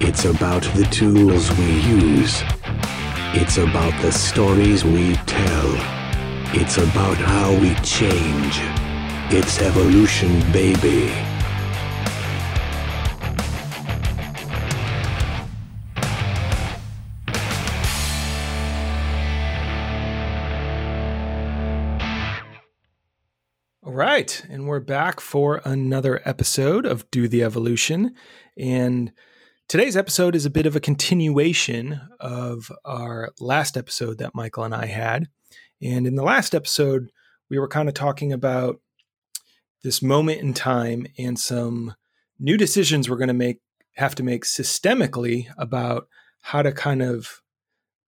It's about the tools we use. It's about the stories we tell. It's about how we change. It's evolution, baby. Right, and we're back for another episode of Do the Evolution. And today's episode is a bit of a continuation of our last episode that Michael and I had. And in the last episode, we were kind of talking about this moment in time and some new decisions we're going to make have to make systemically about how to kind of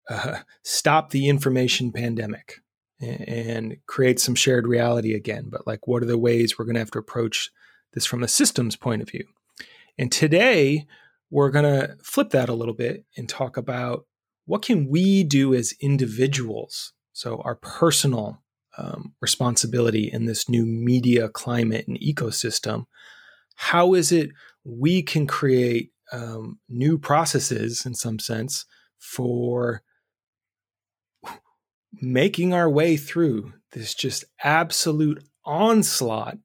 uh, stop the information pandemic and create some shared reality again. But like, what are the ways we're going to have to approach this from a systems point of view? And today, we're going to flip that a little bit and talk about what can we do as individuals so our personal um, responsibility in this new media climate and ecosystem how is it we can create um, new processes in some sense for making our way through this just absolute onslaught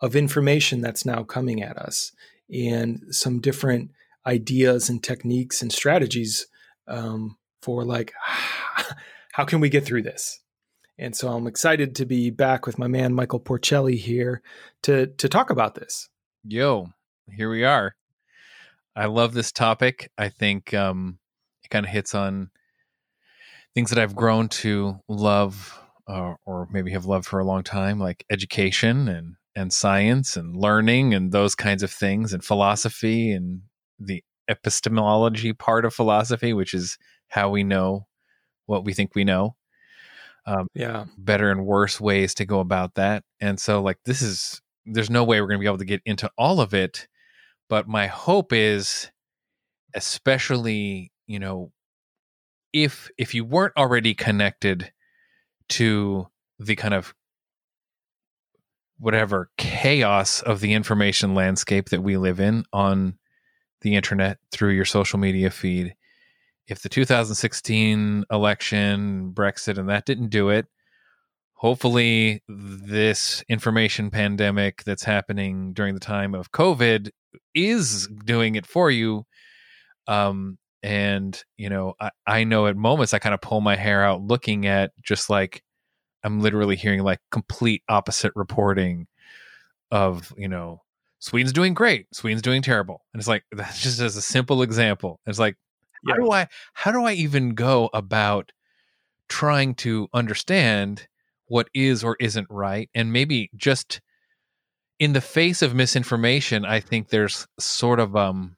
of information that's now coming at us and some different ideas and techniques and strategies um, for like how can we get through this? And so i'm excited to be back with my man michael porcelli here to to talk about this. Yo here we are. I love this topic. I think um it kind of hits on things that I've grown to love, uh, or maybe have loved for a long time, like education and and science and learning and those kinds of things, and philosophy and the epistemology part of philosophy, which is how we know what we think we know. Um, yeah, better and worse ways to go about that. And so, like, this is there's no way we're going to be able to get into all of it, but my hope is, especially you know if if you weren't already connected to the kind of whatever chaos of the information landscape that we live in on the internet through your social media feed if the 2016 election brexit and that didn't do it hopefully this information pandemic that's happening during the time of covid is doing it for you. Um, and you know I, I know at moments i kind of pull my hair out looking at just like i'm literally hearing like complete opposite reporting of you know sweden's doing great sweden's doing terrible and it's like that's just as a simple example it's like yeah. how do i how do i even go about trying to understand what is or isn't right and maybe just in the face of misinformation i think there's sort of um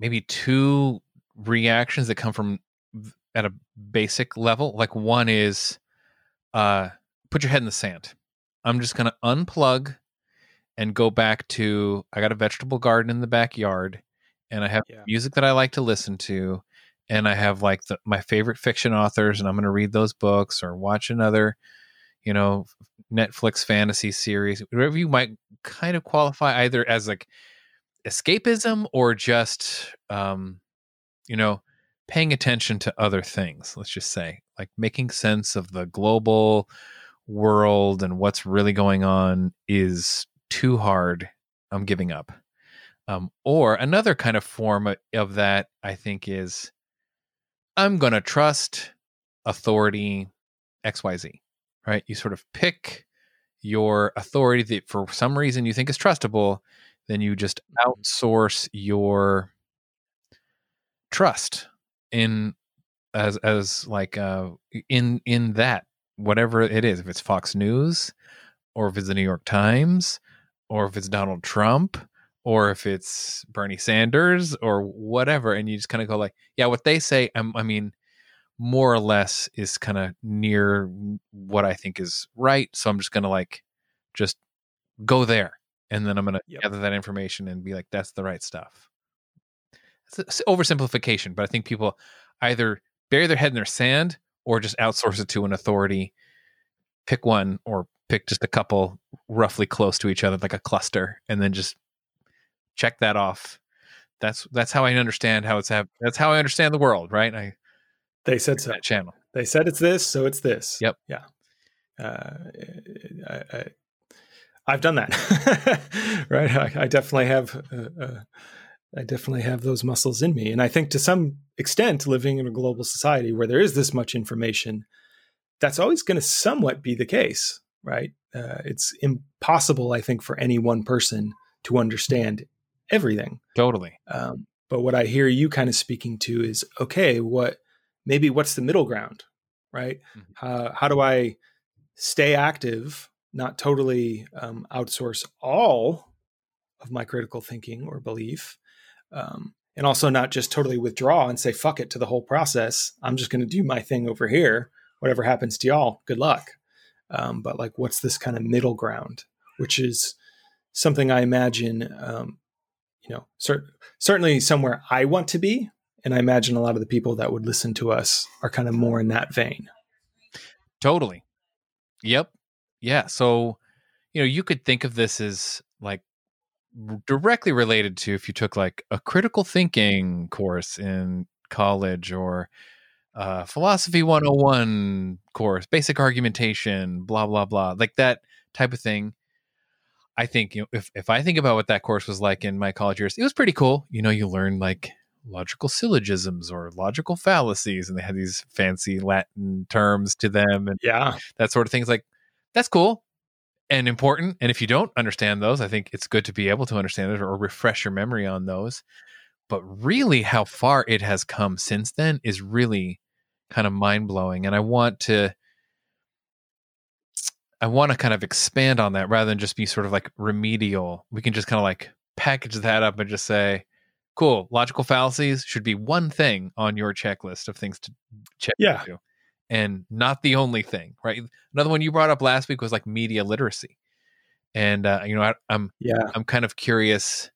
maybe two reactions that come from at a basic level. Like one is uh put your head in the sand. I'm just going to unplug and go back to I got a vegetable garden in the backyard and I have yeah. music that I like to listen to and I have like the, my favorite fiction authors and I'm going to read those books or watch another you know Netflix fantasy series whatever you might kind of qualify either as like escapism or just um you know paying attention to other things let's just say like making sense of the global world and what's really going on is too hard i'm giving up. Um, or another kind of form of that i think is i'm going to trust authority xyz right? You sort of pick your authority that for some reason you think is trustable then you just outsource your trust in as as like uh in in that whatever it is if it's Fox News or if it's the New York Times or if it's Donald Trump or if it's Bernie Sanders or whatever and you just kind of go like yeah what they say I'm, i mean more or less is kind of near what I think is right so I'm just going to like just go there and then I'm going to yep. gather that information and be like, that's the right stuff. It's oversimplification, but I think people either bury their head in their sand or just outsource it to an authority, pick one or pick just a couple roughly close to each other, like a cluster, and then just check that off. That's that's how I understand how it's that's how I understand the world, right? I They said so. that channel. They said it's this, so it's this. Yep. Yeah. Uh, I, I, I've done that, right? I, I definitely have. Uh, uh, I definitely have those muscles in me, and I think to some extent, living in a global society where there is this much information, that's always going to somewhat be the case, right? Uh, it's impossible, I think, for any one person to understand everything. Totally. Um, but what I hear you kind of speaking to is okay, what maybe what's the middle ground, right? Mhm. Uh, how do I stay active, not totally um, outsource all of my critical thinking or belief, um, and also not just totally withdraw and say fuck it to the whole process. I'm just going to do my thing over here. Whatever happens to y'all, good luck. Um, but like, what's this kind of middle ground, which is something I imagine, um, you know, cer- certainly somewhere I want to be. And I imagine a lot of the people that would listen to us are kind of more in that vein. Totally. Yep. Yeah. So, you know, you could think of this as like directly related to if you took like a critical thinking course in college or uh, philosophy 101 course, basic argumentation, blah, blah, blah, like that type of thing. I think, you know, if, if I think about what that course was like in my college years, it was pretty cool. You know, you learn like logical syllogisms or logical fallacies, and they had these fancy Latin terms to them. And Yeah. that sort of things like that's cool and important and if you don't understand those i think it's good to be able to understand it or refresh your memory on those but really how far it has come since then is really kind of mind-blowing and i want to i want to kind of expand on that rather than just be sort of like remedial we can just kind of like package that up and just say cool logical fallacies should be one thing on your checklist of things to check Yeah. into and not the only thing, right? Another one you brought up last week was like media literacy, and uh, you know I, I'm Yeah. I'm kind of curious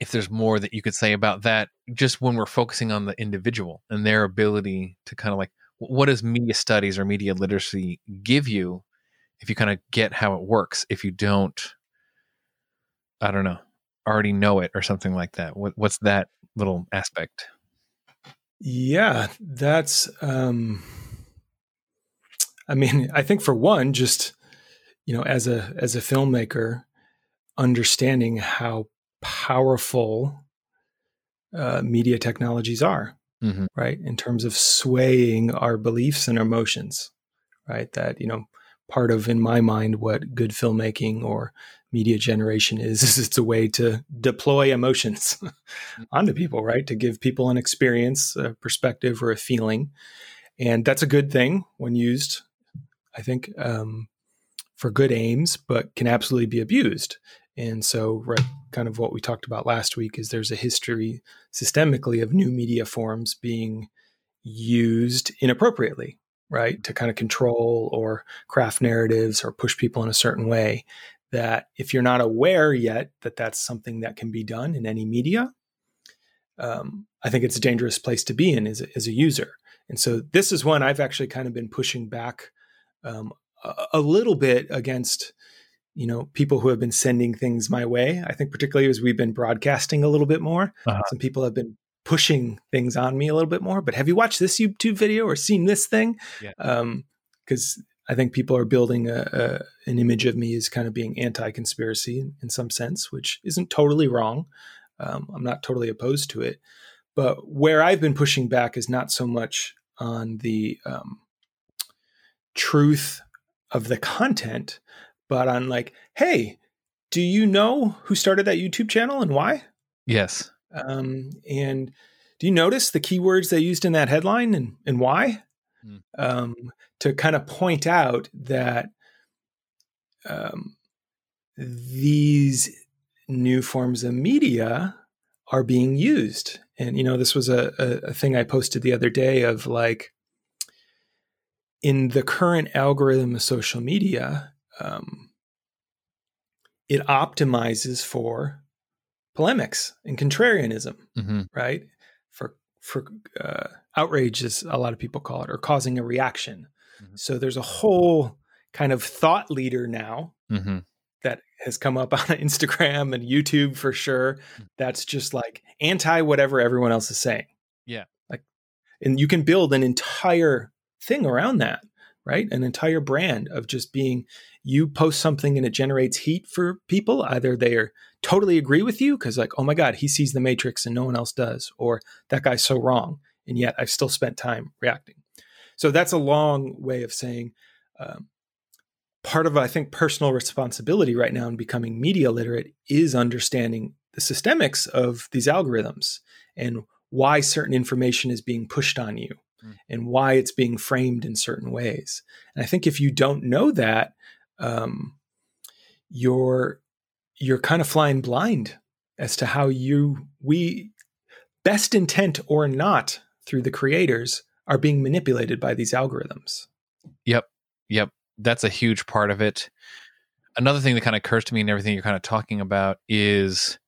if there's more that you could say about that, just when we're focusing on the individual and their ability to kind of like wh- what does media studies or media literacy give you if you kind of get how it works if you don't I don't know already know it or something like that. What, what's that little aspect? Yeah, that's um I mean, I think for one just you know, as a as a filmmaker understanding how powerful uh, media technologies are, Mm-hmm. right? In terms of swaying our beliefs and emotions, right? That, you know, part of in my mind what good filmmaking or media generation is is it's a way to deploy emotions onto people right? To give people an experience a perspective or a feeling. And that's a good thing when used i think um, for good aims but can absolutely be abused. And so right kind of what we talked about last week is there's a history systemically of new media forms being used inappropriately right? To kind of control or craft narratives or push people in a certain way that if you're not aware yet that that's something that can be done in any media um, i think it's a dangerous place to be in as a, as a user and so this is one i've actually kind of been pushing back um, a, a little bit against you know people who have been sending things my way i think particularly as we've been broadcasting a little bit more Uh-huh. some people have been pushing things on me a little bit more but have you watched this youtube video or seen this thing Yeah. um because i think people are building a, a an image of me as kind of being anti-conspiracy in, some sense which isn't totally wrong um, i'm not totally opposed to it but where i've been pushing back is not so much on the um, truth of the content but on like hey do you know who started that youtube channel and why Yes. um, and do you notice the keywords they used in that headline and, and why? Hmm. Um, to kind of point out that um, these new forms of media are being used. And, you know, this was a, a, a thing I posted the other day of like, in the current algorithm of social media, um, it optimizes for polemics and contrarianism, hmm right? For for uh, outrage, as a lot of people call it, or causing a reaction. Mhm. So there's a whole kind of thought leader now hmm that has come up on Instagram and YouTube for sure. That's just like anti whatever everyone else is saying. Yeah. Like, and you can build an entire thing around that, right? An entire brand of just being you post something and it generates heat for people. Either they are totally agree with you because, like, oh my God, he sees the matrix and no one else does, or that guy's so wrong. And yet I've still spent time reacting. So that's a long way of saying, um, part of I think personal responsibility right now in becoming media literate is understanding the systemics of these algorithms and why certain information is being pushed on you Mm. and why it's being framed in certain ways. And I think if you don't know that, um, you're you're kind of flying blind as to how you we best intent or not through the creators are being manipulated by these algorithms. Yep. Yep. That's a huge part of it. Another thing that kind of occurs to me and everything you're kind of talking about is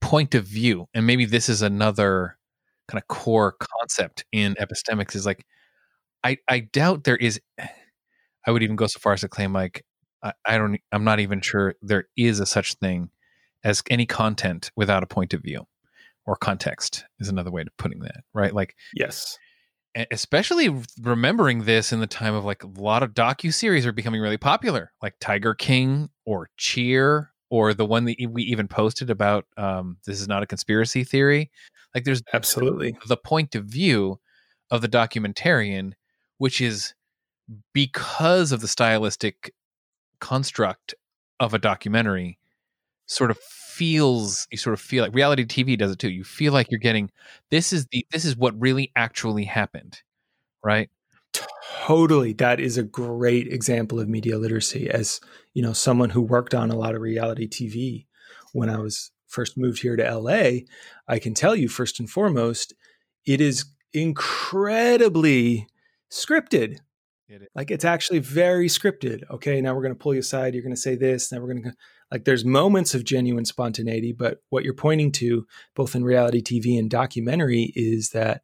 point of view. And maybe this is another kind of core concept in epistemics is like, I, I doubt there is, I would even go so far as to claim like, I, I don't, I'm not even sure there is a such thing as any content without a point of view or context is another way of putting that, right? Like, Yes. Especially remembering this in the time of like a lot of docu series are becoming really popular, like Tiger King or Cheer or the one that we even posted about um, this is not a conspiracy theory. Like there's Absolutely. the point of view of the documentarian, which is because of the stylistic construct of a documentary, sort of feels you sort of feel like reality TV does it too. You feel like you're getting this is the this is what really actually happened, right? Totally. That is a great example of media literacy as, you know, someone who worked on a lot of reality TV when I was first moved here to LA, I can tell you first and foremost, it is incredibly scripted. It. Like it's actually very scripted. Okay, now we're going to pull you aside. You're going to say this. Now we're going to like. There's moments of genuine spontaneity, but what you're pointing to, both in reality TV and documentary, is that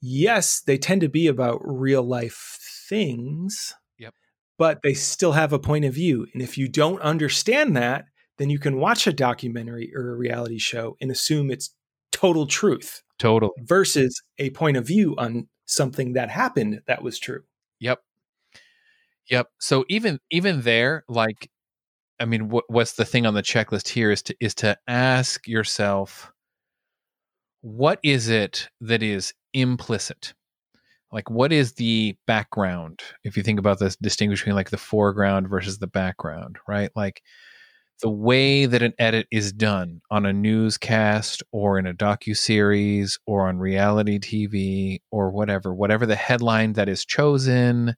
yes, they tend to be about real life things. Yep. But they still have a point of view, and if you don't understand that, then you can watch a documentary or a reality show and assume it's total truth Totally. versus a point of view on something that happened that was true. Yep. Yep. So even even there, like, I mean, what, what's the thing on the checklist here is to is to ask yourself, what is it that is implicit? Like, what is the background? If you think about this, distinguish between like the foreground versus the background, right? Like, the way that an edit is done on a newscast or in a docu series or on reality TV or whatever, whatever the headline that is chosen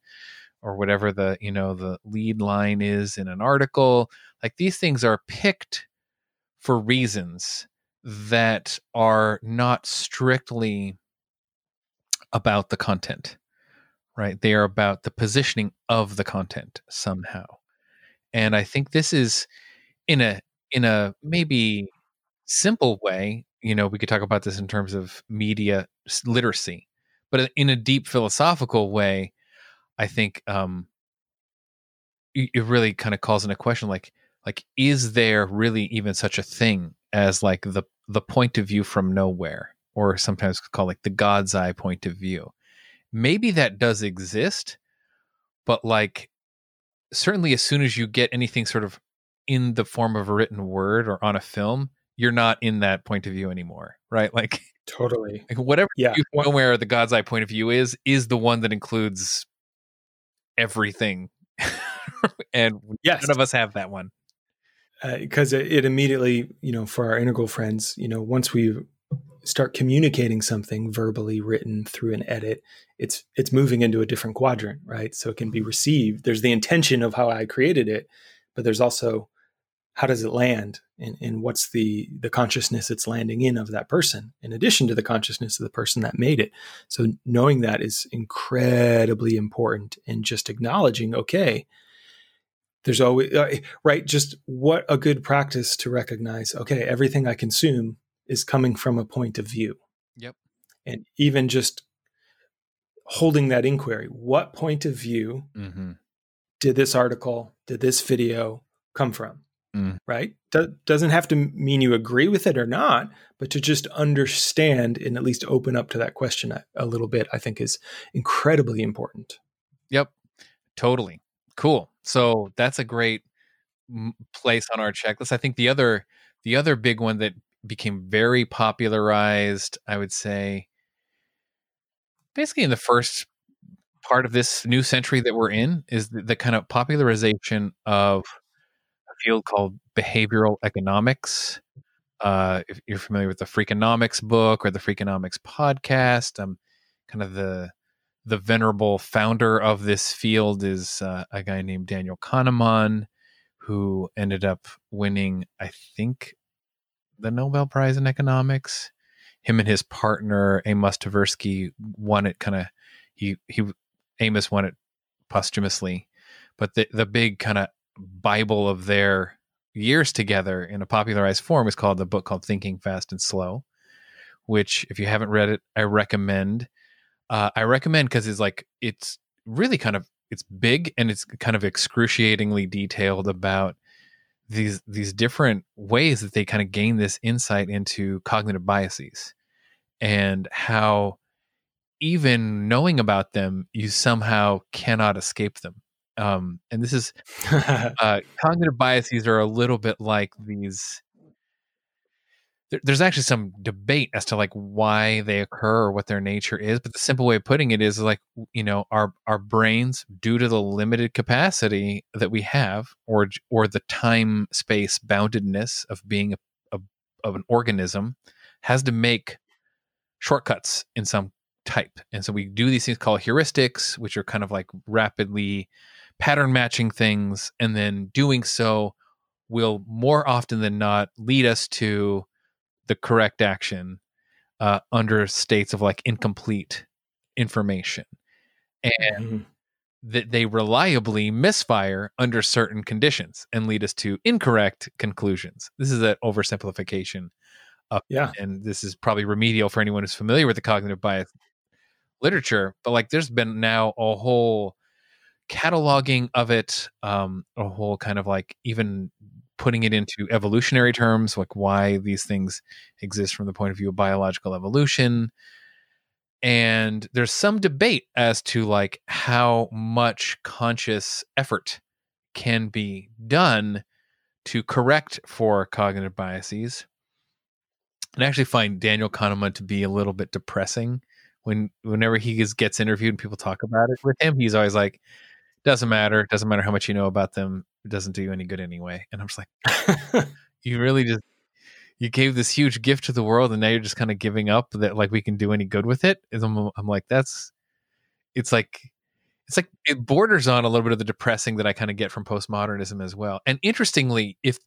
or whatever the you know the lead line is in an article, like these things are picked for reasons that are not strictly about the content, right? They are about the positioning of the content somehow. And I think this is in a in a maybe simple way you know we could talk about this in terms of media literacy but in a deep philosophical way i think um it really kind of calls into question like like is there really even such a thing as like the the point of view from nowhere or sometimes called like the god's eye point of view maybe that does exist but like certainly as soon as you get anything sort of in the form of a written word or on a film you're not in that point of view anymore right like, Totally. like whatever Yeah. where the god's eye point of view is is the one that includes everything and Yes. none of us have that one uh, because it, it immediately, you know, for our integral friends, you know, once we start communicating something verbally written through an edit, it's it's moving into a different quadrant, right? So it can be mm-hmm. received. There's the intention of how I created it, but there's also how does it land and, and what's the the consciousness it's landing in of that person in addition to the consciousness of the person that made it so knowing that is incredibly important and just acknowledging okay there's always uh, right just what a good practice to recognize okay everything i consume is coming from a point of view Yep. and even just holding that inquiry. What point of view Mm-hmm. did this article, did this video come from? Mm. Right? Do- doesn't have to mean you agree with it or not, but to just understand and at least open up to that question a, a little bit, I think is incredibly important. Yep. Totally. Cool. So that's a great m- place on our checklist. I think the other the other big one that became very popularized, I would say basically in the first part of this new century that we're in is the, the kind of popularization of field called behavioral economics. Uh, if you're familiar with the Freakonomics book or the Freakonomics podcast, um, kind of the the venerable founder of this field is uh, a guy named Daniel Kahneman, who ended up winning, I think, the Nobel Prize in economics. Him and his partner Amos Tversky won it. Kind of, he he Amos won it posthumously, but the the big kind of bible of their years together in a popularized form is called the book called Thinking Fast and Slow, which if you haven't read it, I recommend. Uh, I recommend because it's like it's really kind of it's big and it's kind of excruciatingly detailed about these these different ways that they kind of gain this insight into cognitive biases and how even knowing about them you somehow cannot escape them um, and this is uh, cognitive biases are a little bit like these there, there's actually some debate as to like why they occur or what their nature is but the simple way of putting it is like you know our our brains due to the limited capacity that we have or or the time space boundedness of being a, a of an organism has to make shortcuts in some type and so we do these things called heuristics which are kind of like rapidly pattern matching things and then doing so will more often than not lead us to the correct action uh, under states of like incomplete information and Mhm. that they reliably misfire under certain conditions and lead us to incorrect conclusions this is an oversimplification of yeah. and this is probably remedial for anyone who's familiar with the cognitive bias literature but like there's been now a whole cataloging of it um a whole kind of like even putting it into evolutionary terms like why these things exist from the point of view of biological evolution. And there's some debate as to like how much conscious effort can be done to correct for cognitive biases. And I actually find Daniel Kahneman to be a little bit depressing when whenever he gets, gets interviewed and people talk about it with him, he's always like, "Doesn't matter. Doesn't matter how much you know about them. It doesn't do you any good anyway." And I'm just like, "You really just you gave this huge gift to the world, and now you're just kind of giving up that like we can do any good with it." And I'm, I'm like, "That's it's like." It's like it borders on a little bit of the depressing that I kind of get from postmodernism as well. And interestingly, if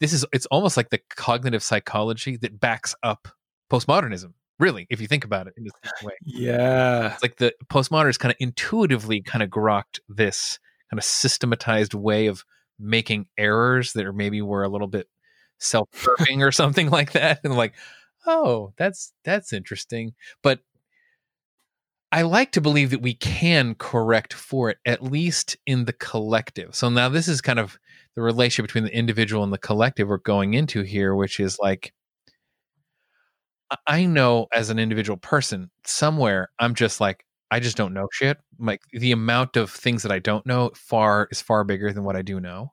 this is it's almost like the cognitive psychology that backs up postmodernism really if you think about it in this way yeah. it's like the postmodernists kind of intuitively kind of grokked this kind of systematized way of making errors that are maybe were a little bit self-serving or something like that and like oh that's that's interesting but I like to believe that we can correct for it, at least in the collective. So now this is kind of the relationship between the individual and the collective we're going into here, which is like, I- know as an individual person, somewhere I'm just like, I just don't know shit. Like the amount of things that I don't know far is far bigger than what I do know.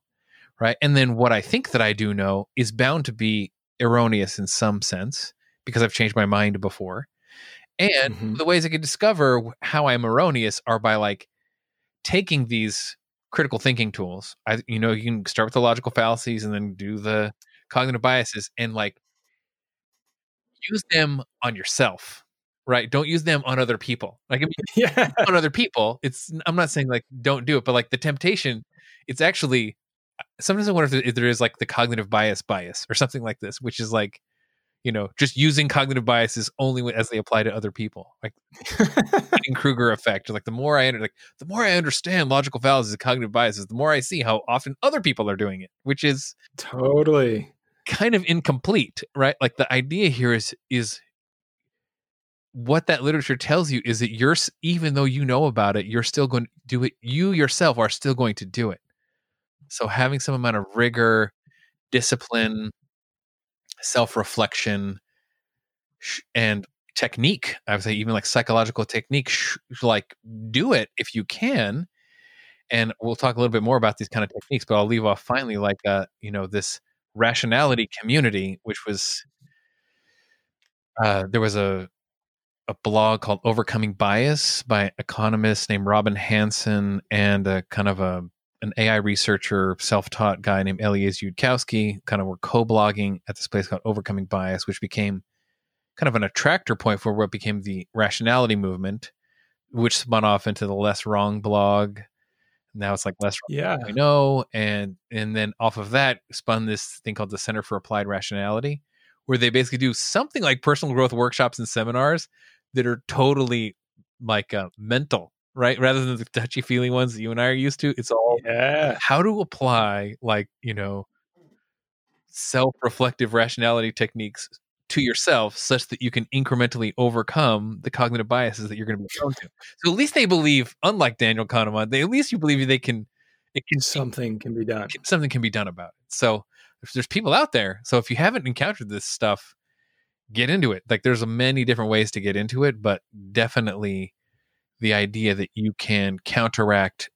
Right. And then what I think that I do know is bound to be erroneous in some sense because I've changed my mind before. And Mhm. the ways I can discover how I'm erroneous are by like taking these critical thinking tools. I, you know, you can start with the logical fallacies and then do the cognitive biases and like use them on yourself, right? Don't use them on other people. Like if you Yeah. on other people, it's I'm not saying like don't do it, but like the temptation, it's actually uh, sometimes I wonder if there is like the cognitive bias bias or something like this, which is like you know just using cognitive biases only as they apply to other people, like Kruger effect. Like the more I under, like the more I understand logical fallacies and cognitive biases, the more I see how often other people are doing it, which is totally. Kind of incomplete, right? Like the idea here is is what that literature tells you is that you're even though you know about it, you're still going to do it. You yourself are still going to do it. So having some amount of rigor, discipline, self-reflection, and technique, I would say even like psychological technique, sh- like do it if you can. And we'll talk a little bit more about these kind of techniques, but I'll leave off finally like uh, you know, this rationality community, which was uh, there was a a blog called Overcoming Bias by economist named Robin Hanson and a kind of a an AI researcher, self-taught guy named Eliezer Yudkowsky, kind of were co-blogging at this place called Overcoming Bias, which became kind of an attractor point for what became the rationality movement, which spun off into the Less Wrong blog. Now it's like Less Yeah. I know, and and then off of that spun this thing called the Center for Applied Rationality, where they basically do something like personal growth workshops and seminars that are totally like uh, mental, right? Rather than the touchy feely ones that you and I are used to. It's all Yeah. how to apply like you know self-reflective rationality techniques to yourself such that you can incrementally overcome the cognitive biases that you're going to be prone to. So at least they believe, unlike Daniel Kahneman, they at least you believe they can it can Something can be done. something can be done about it. So if there's people out there, so if you haven't encountered this stuff, get into it. Like there's many different ways to get into it, but definitely the idea that you can counteract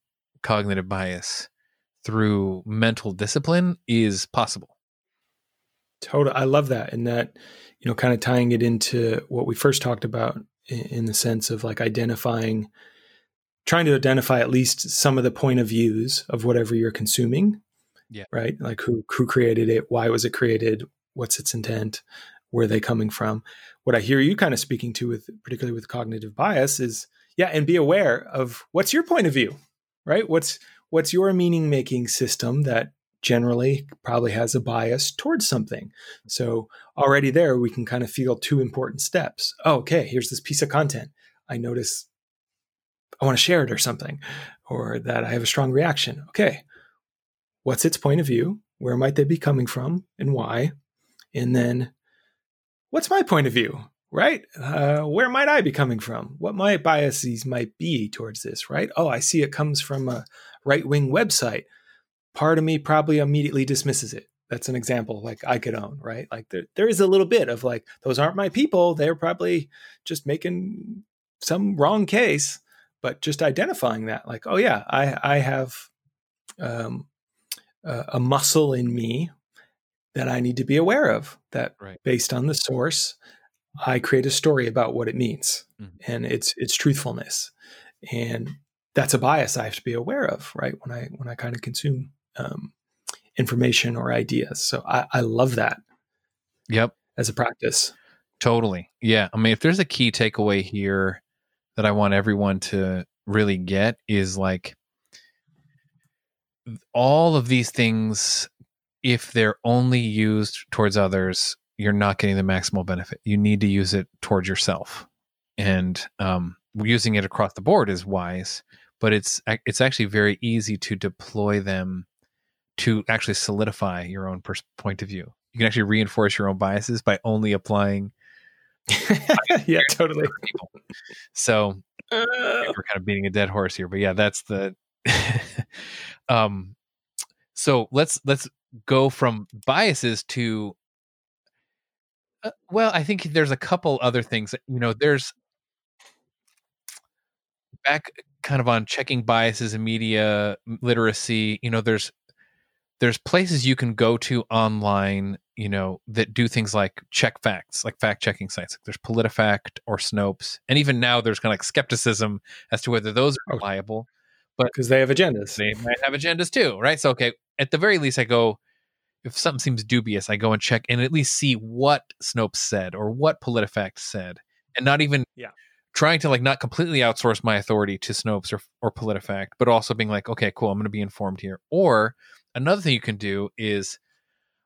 cognitive bias through mental discipline is possible. Total. I love that. And that, you know, kind of tying it into what we first talked about in, in the sense of like identifying, trying to identify at least some of the point of views of whatever you're consuming. Yeah. Right. Like who, who created it? Why was it created? What's its intent? Where are they coming from? What I hear you kind of speaking to with, particularly with cognitive bias is, yeah, and be aware of what's your point of view, right? What's, what's your meaning making system that generally probably has a bias towards something. So already there, we can kind of feel two important steps. Oh, okay, here's this piece of content. I notice I want to share it or something, or that I have a strong reaction. Okay, what's its point of view? Where might they be coming from and why? And then what's my point of view? Right? Uh, where might I be coming from? What my biases might be towards this, right? Oh, I see it comes from a right wing website part of me probably immediately dismisses it. That's an example like I could own, right? Like there, there is a little bit of like, those aren't my people. They're probably just making some wrong case, but just identifying that, like, oh yeah, I, I have um, a, a muscle in me that I need to be aware of that Right. based on the source, I create a story about what it means Mhm. and its, its truthfulness. And that's a bias I have to be aware of, right? When I, when I kind of consume um, information or ideas. So I, I love that Yep. as a practice. Totally. Yeah. I mean, if there's a key takeaway here that I want everyone to really get is like all of these things, if they're only used towards others, you're not getting the maximal benefit. You need to use it towards yourself. And um, using it across the board is wise, but it's it's actually very easy to deploy them to actually solidify your own pers- point of view. You can actually reinforce your own biases by only applying yeah, totally. So Uh, we're kind of beating a dead horse here, but yeah, that's the. um, so let's let's go from biases to. Uh, well, I think there's a couple other things. that- You know, there's back kind of on checking biases in media literacy. You know, there's there's places you can go to online you know that do things like check facts like fact checking sites like there's politifact or snopes and even now there's kind of like skepticism as to whether those are Oh. reliable because they have agendas. they might have agendas too right so okay at the very least i go if something seems dubious i go and check and at least see what snopes said or what politifact said and not even Yeah. trying to like not completely outsource my authority to snopes or, or politifact but also being like okay cool i'm going to be informed here or another thing you can do is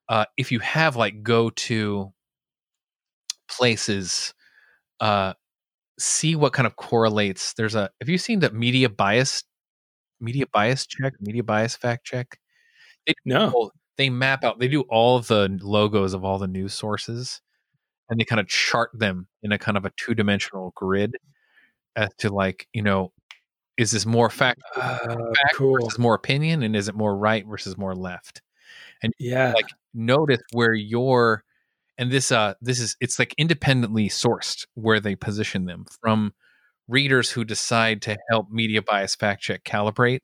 uh, if you have like go to places uh see what kind of correlates there's a have you seen that media bias media bias check media bias fact check They No. well, they map out they do all the logos of all the news sources and they kind of chart them in a kind of a two dimensional grid as to like you know is this more fact, Uh, fact cool. versus more opinion and is it more right versus more left And Yeah. like notice where your and this uh this is it's like independently sourced where they position them from readers who decide to help media bias fact check calibrate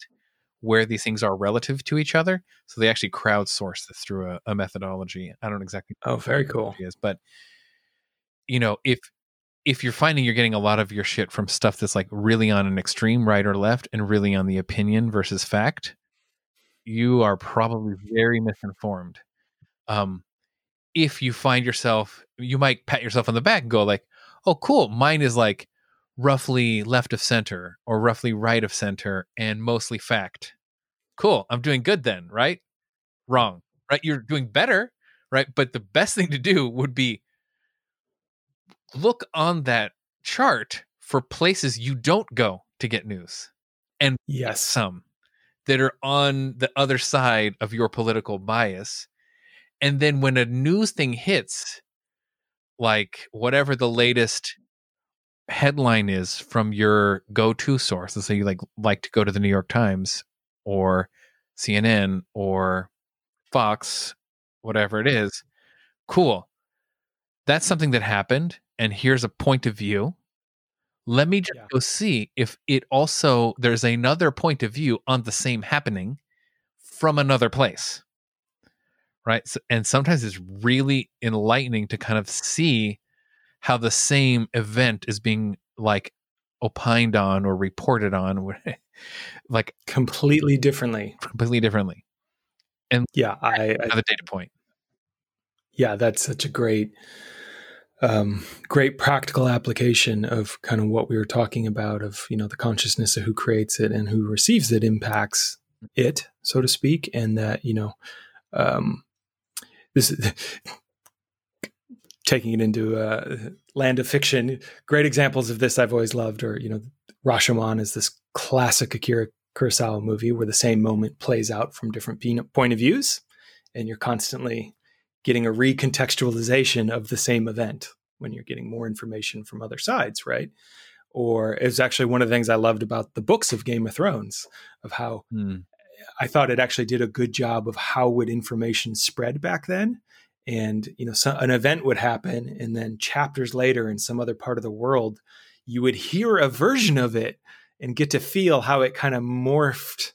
where these things are relative to each other so they actually crowdsource this through a, a methodology i don't exactly oh, very cool. is but you know if if you're finding you're getting a lot of your shit from stuff that's like really on an extreme right or left and really on the opinion versus fact you are probably very misinformed. Um if you find yourself you might pat yourself on the back and go like oh cool mine is like roughly left of center or roughly right of center and mostly fact. Cool i'm doing good then right? Wrong right? You're doing better right? But the best thing to do would be look on that chart for places you don't go to get news And Yes. some that are on the other side of your political bias. And then when a news thing hits, like whatever the latest headline is from your go-to source, let's say you like like to go to the New York Times or CNN or Fox, whatever it is, cool. That's something that happened, and here's a point of view let me just Yeah. go see if it also there's another point of view on the same happening from another place right so, and sometimes it's really enlightening to kind of see how the same event is being like opined on or reported on like Completely differently. completely differently and Yeah. I, I another data point yeah, that's such a great, um, great practical application of kind of what we were talking about of you know the consciousness of who creates it and who receives it impacts it, so to speak, and that you know, um, this taking it into uh, land of fiction. Great examples of this I've always loved, or you know, Rashomon is this classic Akira Kurosawa movie where the same moment plays out from different point of views, and you're constantly getting a recontextualization of the same event when you're getting more information from other sides, right? Or it was actually one of the things I loved about the books of Game of Thrones, of how Hmm. I thought it actually did a good job of how would information spread back then. And you know, so, an event would happen, and then chapters later, in some other part of the world, you would hear a version of it and get to feel how it kind of morphed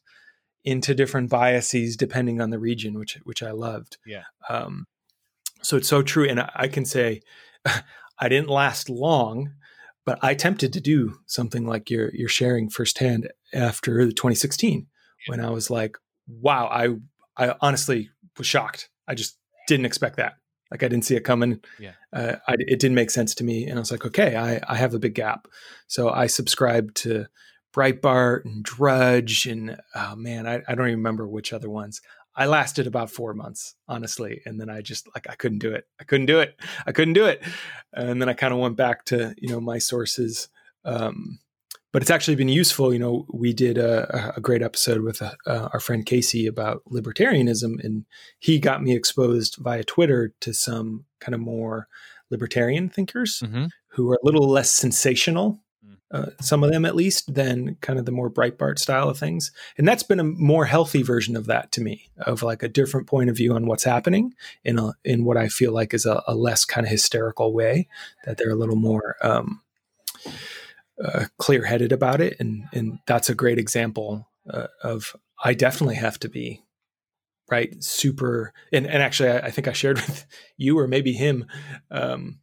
into different biases depending on the region, which which I loved. Yeah. Um, so it's so true, and I, can say I didn't last long, but I attempted to do something like you're you're sharing firsthand after the 2016 when I was like, wow, I I honestly was shocked. I just didn't expect that. Like I didn't see it coming. Yeah. Uh, I, it didn't make sense to me, and I was like, okay, I I have a big gap. So I subscribed to Breitbart and Drudge, and oh man, I, I don't even remember which other ones. I lasted about four months, honestly, and then I just like I couldn't do it. I couldn't do it. I couldn't do it. And then I kind of went back to you know my sources. Um, but it's actually been useful. You know, we did a, a great episode with uh, our friend Casey about libertarianism, and he got me exposed via Twitter to some kind of more libertarian thinkers Mhm. who are a little less sensational. Uh, some of them at least, than kind of the more Breitbart style of things. And that's been a more healthy version of that to me, of like a different point of view on what's happening in a, in what I feel like is a, a less kind of hysterical way. That they're a little more. Um, uh, clear-headed about it, and and that's a great example uh, of I definitely have to be right super. And and actually, I, I think I shared with you or maybe him. Um,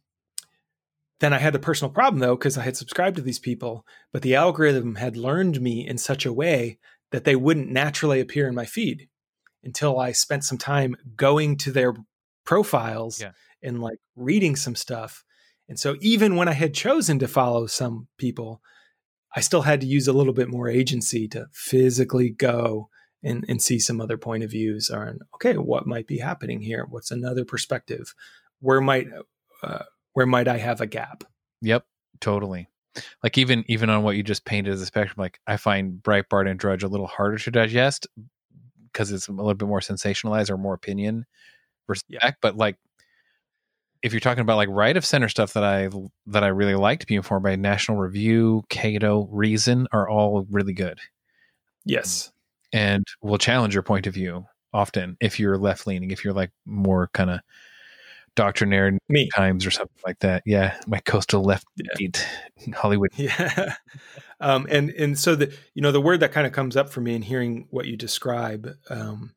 then I had the personal problem though because I had subscribed to these people, but the algorithm had learned me in such a way that they wouldn't naturally appear in my feed until I spent some time going to their profiles Yeah. and like reading some stuff. And so even when I had chosen to follow some people, I still had to use a little bit more agency to physically go and, and see some other point of views on, okay, what might be happening here? What's another perspective? Where might, uh, where might I have a gap? Yep, totally. Like even even on what you just painted as a spectrum, like I find Breitbart and Drudge a little harder to digest because it's a little bit more sensationalized or more opinion versus Yeah. fact. But like if you're talking about like right of center stuff that I that I really liked being informed by National Review, Cato, Reason are all really good. Yes. And will challenge your point of view often if you're left leaning, if you're like more kind of doctrinaire Me. times or something like that. Yeah, my coastal left Yeah. Hollywood. Yeah. Um, and and so the you know the word that kind of comes up for me in hearing what you describe um,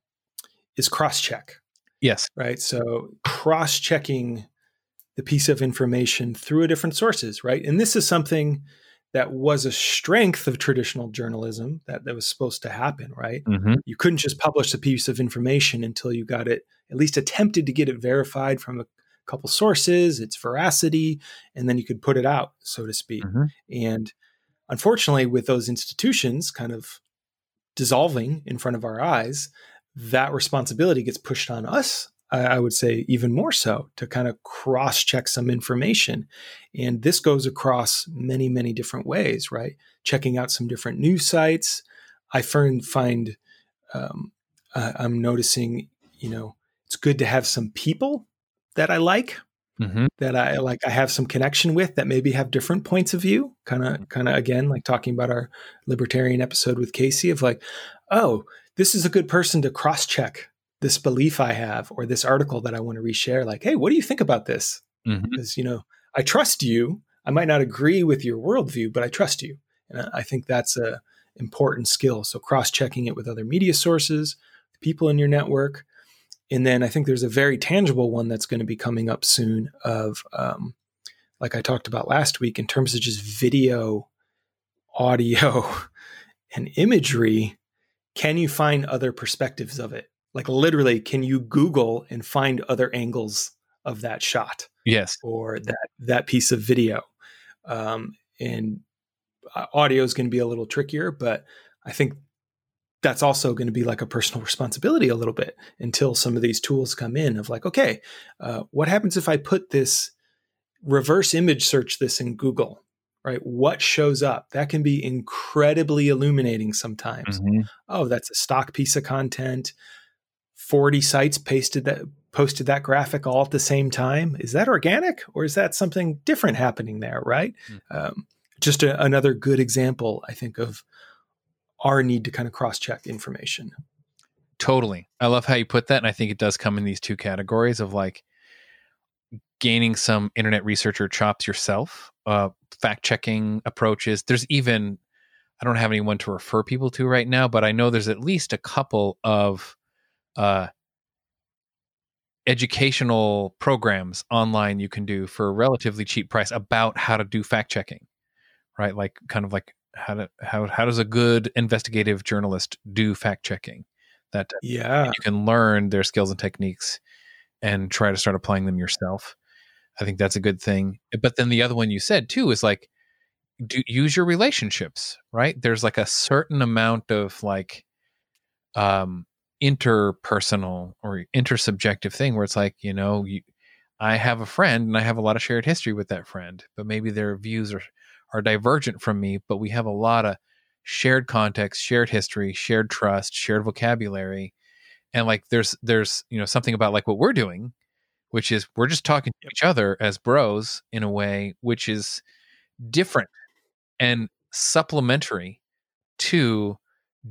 is cross check, Yes. right? So cross checking the piece of information through a different sources, right? And this is something that was a strength of traditional journalism that, that was supposed to happen, right? Mm-hmm. You couldn't just publish a piece of information until you got it at least attempted to get it verified from a couple sources, its veracity, and then you could put it out, so to speak. Mhm. And unfortunately, with those institutions kind of dissolving in front of our eyes, that responsibility gets pushed on us. I, I would say even more so to kind of cross check some information. And this goes across many, many different ways, right? Checking out some different news sites. I find, find um, uh, I'm noticing, you know, it's good to have some people that I like Mm-hmm. that I like I have some connection with that maybe have different points of view. Kind of kind of again like talking about our libertarian episode with Casey of like, oh, this is a good person to cross-check this belief I have or this article that I want to reshare like, hey, what do you think about this? Mm-hmm. Because you know, I trust you. I might not agree with your worldview, but I trust you. And I- think that's a important skill. So cross-checking it with other media sources, people in your network, and then I think there's a very tangible one that's going to be coming up soon of, um, like I talked about last week, in terms of just video, audio, and imagery. Can you find other perspectives of it? Like literally, can you Google and find other angles of that shot Yes. or that that piece of video? Um, and uh, audio is going to be a little trickier, but I think that's also going to be like a personal responsibility a little bit until some of these tools come in of like, okay, uh, what happens if I put this reverse image search this in Google, right? What shows up? That can be incredibly illuminating sometimes. Mhm. Oh, that's a stock piece of content. 40 sites pasted that posted that graphic all at the same time. Is that organic or is that something different happening there, right? Um, just a, another good example, I think, of our need to kind of cross check information. Totally. I love how you put that. And I think it does come in these two categories of like gaining some internet researcher chops yourself, uh, fact checking approaches. There's even, I don't have anyone to refer people to right now, but I know there's at least a couple of uh, educational programs online you can do for a relatively cheap price about how to do fact checking, right? Like kind of like how to, how, how does a good investigative journalist do fact checking? That Yeah. you can learn their skills and techniques and try to start applying them yourself. I think that's a good thing. But then the other one you said too is like do use your relationships, right? There's like a certain amount of like um interpersonal or intersubjective thing where it's like, you know, you, I have a friend and I have a lot of shared history with that friend, but maybe their views are are divergent from me, but we have a lot of shared context, shared history, shared trust, shared vocabulary. And like there's there's, you know, something about like what we're doing, which is we're just talking to each other as bros in a way which is different and supplementary to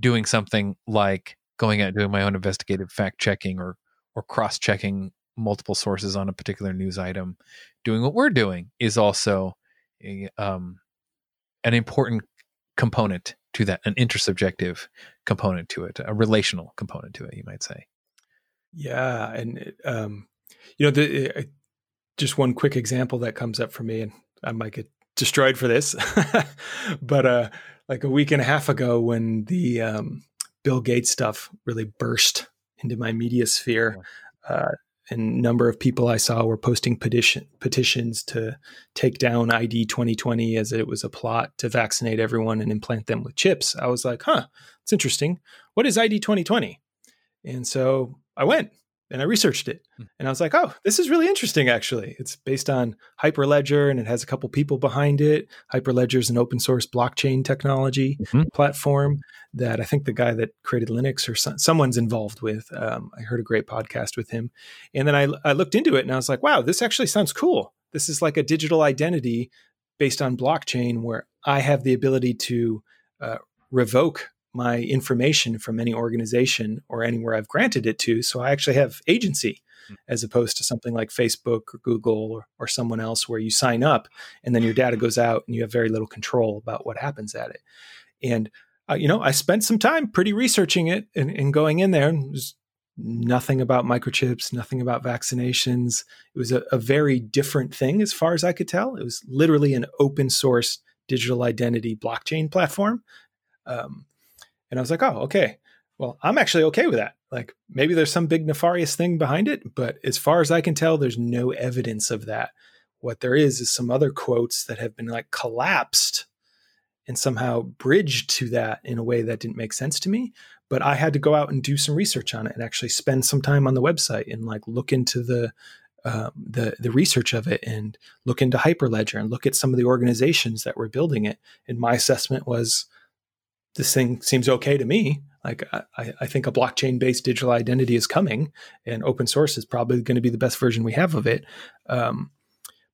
doing something like going out and doing my own investigative fact checking or or cross checking multiple sources on a particular news item. Doing what we're doing is also um, an important component to that, an intersubjective component to it, a relational component to it, you might say. Yeah, and it, um, you know, the, just one quick example that comes up for me, and I might get destroyed for this, but uh, like a week and a half ago, when the um, Bill Gates stuff really burst into my media sphere, uh, and number of people I saw were posting petition petitions to take down ID 2020 as it was a plot to vaccinate everyone and implant them with chips. I was like, huh, it's interesting. What is ID 2020? And so I went and I researched it. Hmm. And I was like, oh, this is really interesting, actually. It's based on Hyperledger and it has a couple people behind it. Hyperledger is an open source blockchain technology Mhm. platform that I think the guy that created Linux or some, someone's involved with. Um, I heard a great podcast with him. And then I, I looked into it and I was like, wow, this actually sounds cool. This is like a digital identity based on blockchain where I have the ability to uh, revoke my information from any organization or anywhere I've granted it to. So I actually have agency Hmm. as opposed to something like Facebook or Google or, or someone else where you sign up and then your data goes out and you have very little control about what happens at it. And, uh, you know, I spent some time pretty researching it and, and going in there and there's nothing about microchips, nothing about vaccinations. It was a, a very different thing as far as I could tell. It was literally an open source digital identity blockchain platform. Um, and I was like, oh, okay. Well, I'm actually okay with that. Like maybe there's some big nefarious thing behind it, but as far as I can tell, there's no evidence of that. What there is is some other quotes that have been like collapsed and somehow bridged to that in a way that didn't make sense to me. But I had to go out and do some research on it and actually spend some time on the website and like look into the um, the the research of it and look into Hyperledger and look at some of the organizations that were building it. And my assessment was this thing seems okay to me. Like I, I think a blockchain based digital identity is coming, and open source is probably going to be the best version we have of it. Um,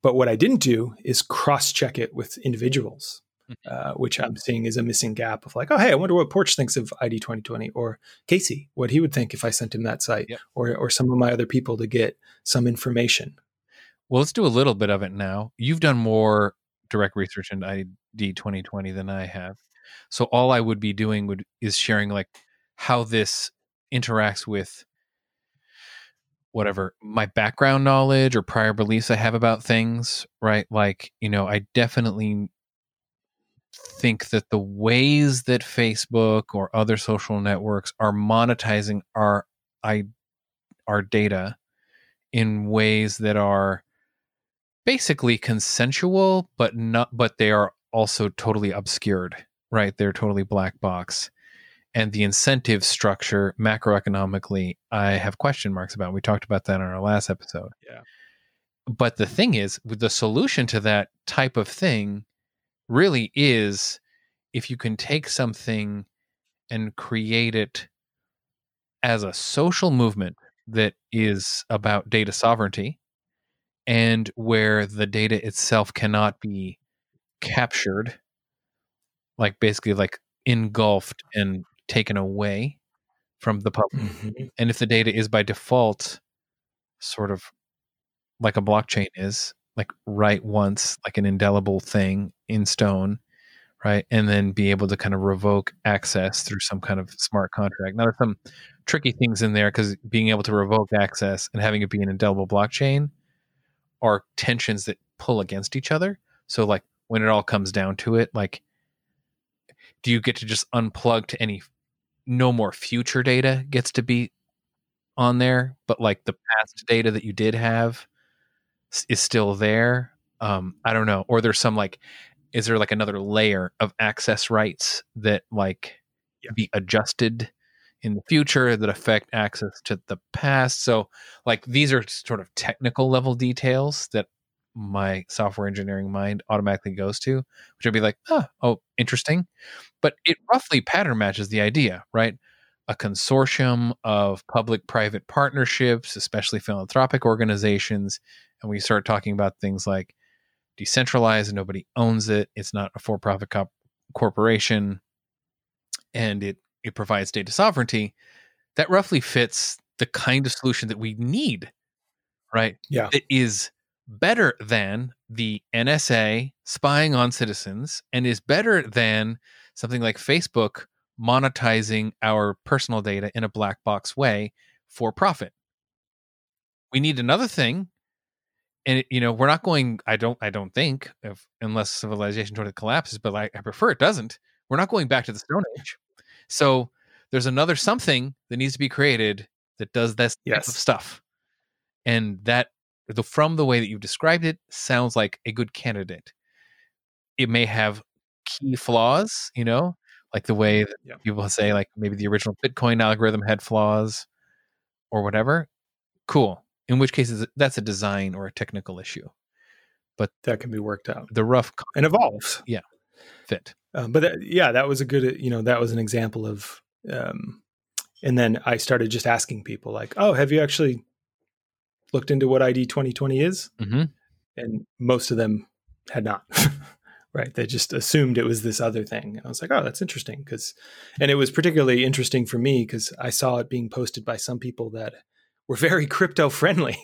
but what I didn't do is cross check it with individuals, uh, which I'm seeing is a missing gap of like, oh hey, I wonder what Porch thinks of ID 2020, or Casey, what he would think if I sent him that site, Yep. or or some of my other people to get some information. Well, let's do a little bit of it now. You've done more direct research in ID 2020 than I have. So all I would be doing would is sharing like how this interacts with whatever my background knowledge or prior beliefs I have about things, right? Like, you know, I definitely think that the ways that Facebook or other social networks are monetizing our I our data in ways that are basically consensual but not but they are also totally obscured right? They're totally black box. And the incentive structure macroeconomically i have question marks about. We talked about that in our last episode. Yeah. but the thing is the solution to that type of thing really is if you can take something and create it as a social movement that is about data sovereignty and where the data itself cannot be captured like basically like engulfed and taken away from the public. Mhm. and if the data is by default sort of like a blockchain is like write once like an indelible thing in stone right and then be able to kind of revoke access through some kind of smart contract. Now there's some tricky things in there because being able to revoke access and having it be an indelible blockchain are tensions that pull against each other. So like when it all comes down to it like do you get to just unplug to any no more future data gets to be on there but like the past data that you did have is still there? Um i don't know. Or there's some like is there like another layer of access rights that like Yeah. be adjusted in the future that affect access to the past? So like these are sort of technical level details that my software engineering mind automatically goes to which i'd be like oh, oh interesting. But it roughly pattern matches the idea right? A consortium of public private partnerships especially philanthropic organizations and we start talking about things like decentralized nobody owns it it's not a for-profit co- corporation and it it provides data sovereignty that roughly fits the kind of solution that we need right? Yeah. that is better than the NSA spying on citizens and is better than something like Facebook monetizing our personal data in a black box way for profit. We need another thing and you know we're not going i don't i don't think if, unless civilization totally collapses but I, I prefer it doesn't we're not going back to the stone age. So there's another something that needs to be created that does this type of stuff. And that the, from the way that you've described it sounds like a good candidate it may have key flaws you know like the way that Yeah. people say like maybe the original bitcoin algorithm had flaws or whatever cool. In which cases that's a design or a technical issue. But that can be worked out The rough and evolves. Yeah, fit. Um, but that, yeah, that was a good, you know, that was an example of, um, and then I started just asking people like, oh, have you actually looked into what ID 2020 is? hmm And most of them had not, right? They just assumed it was this other thing. And I was like, oh, that's interesting. Cause, and it was particularly interesting for me because I saw it being posted by some people that were very crypto friendly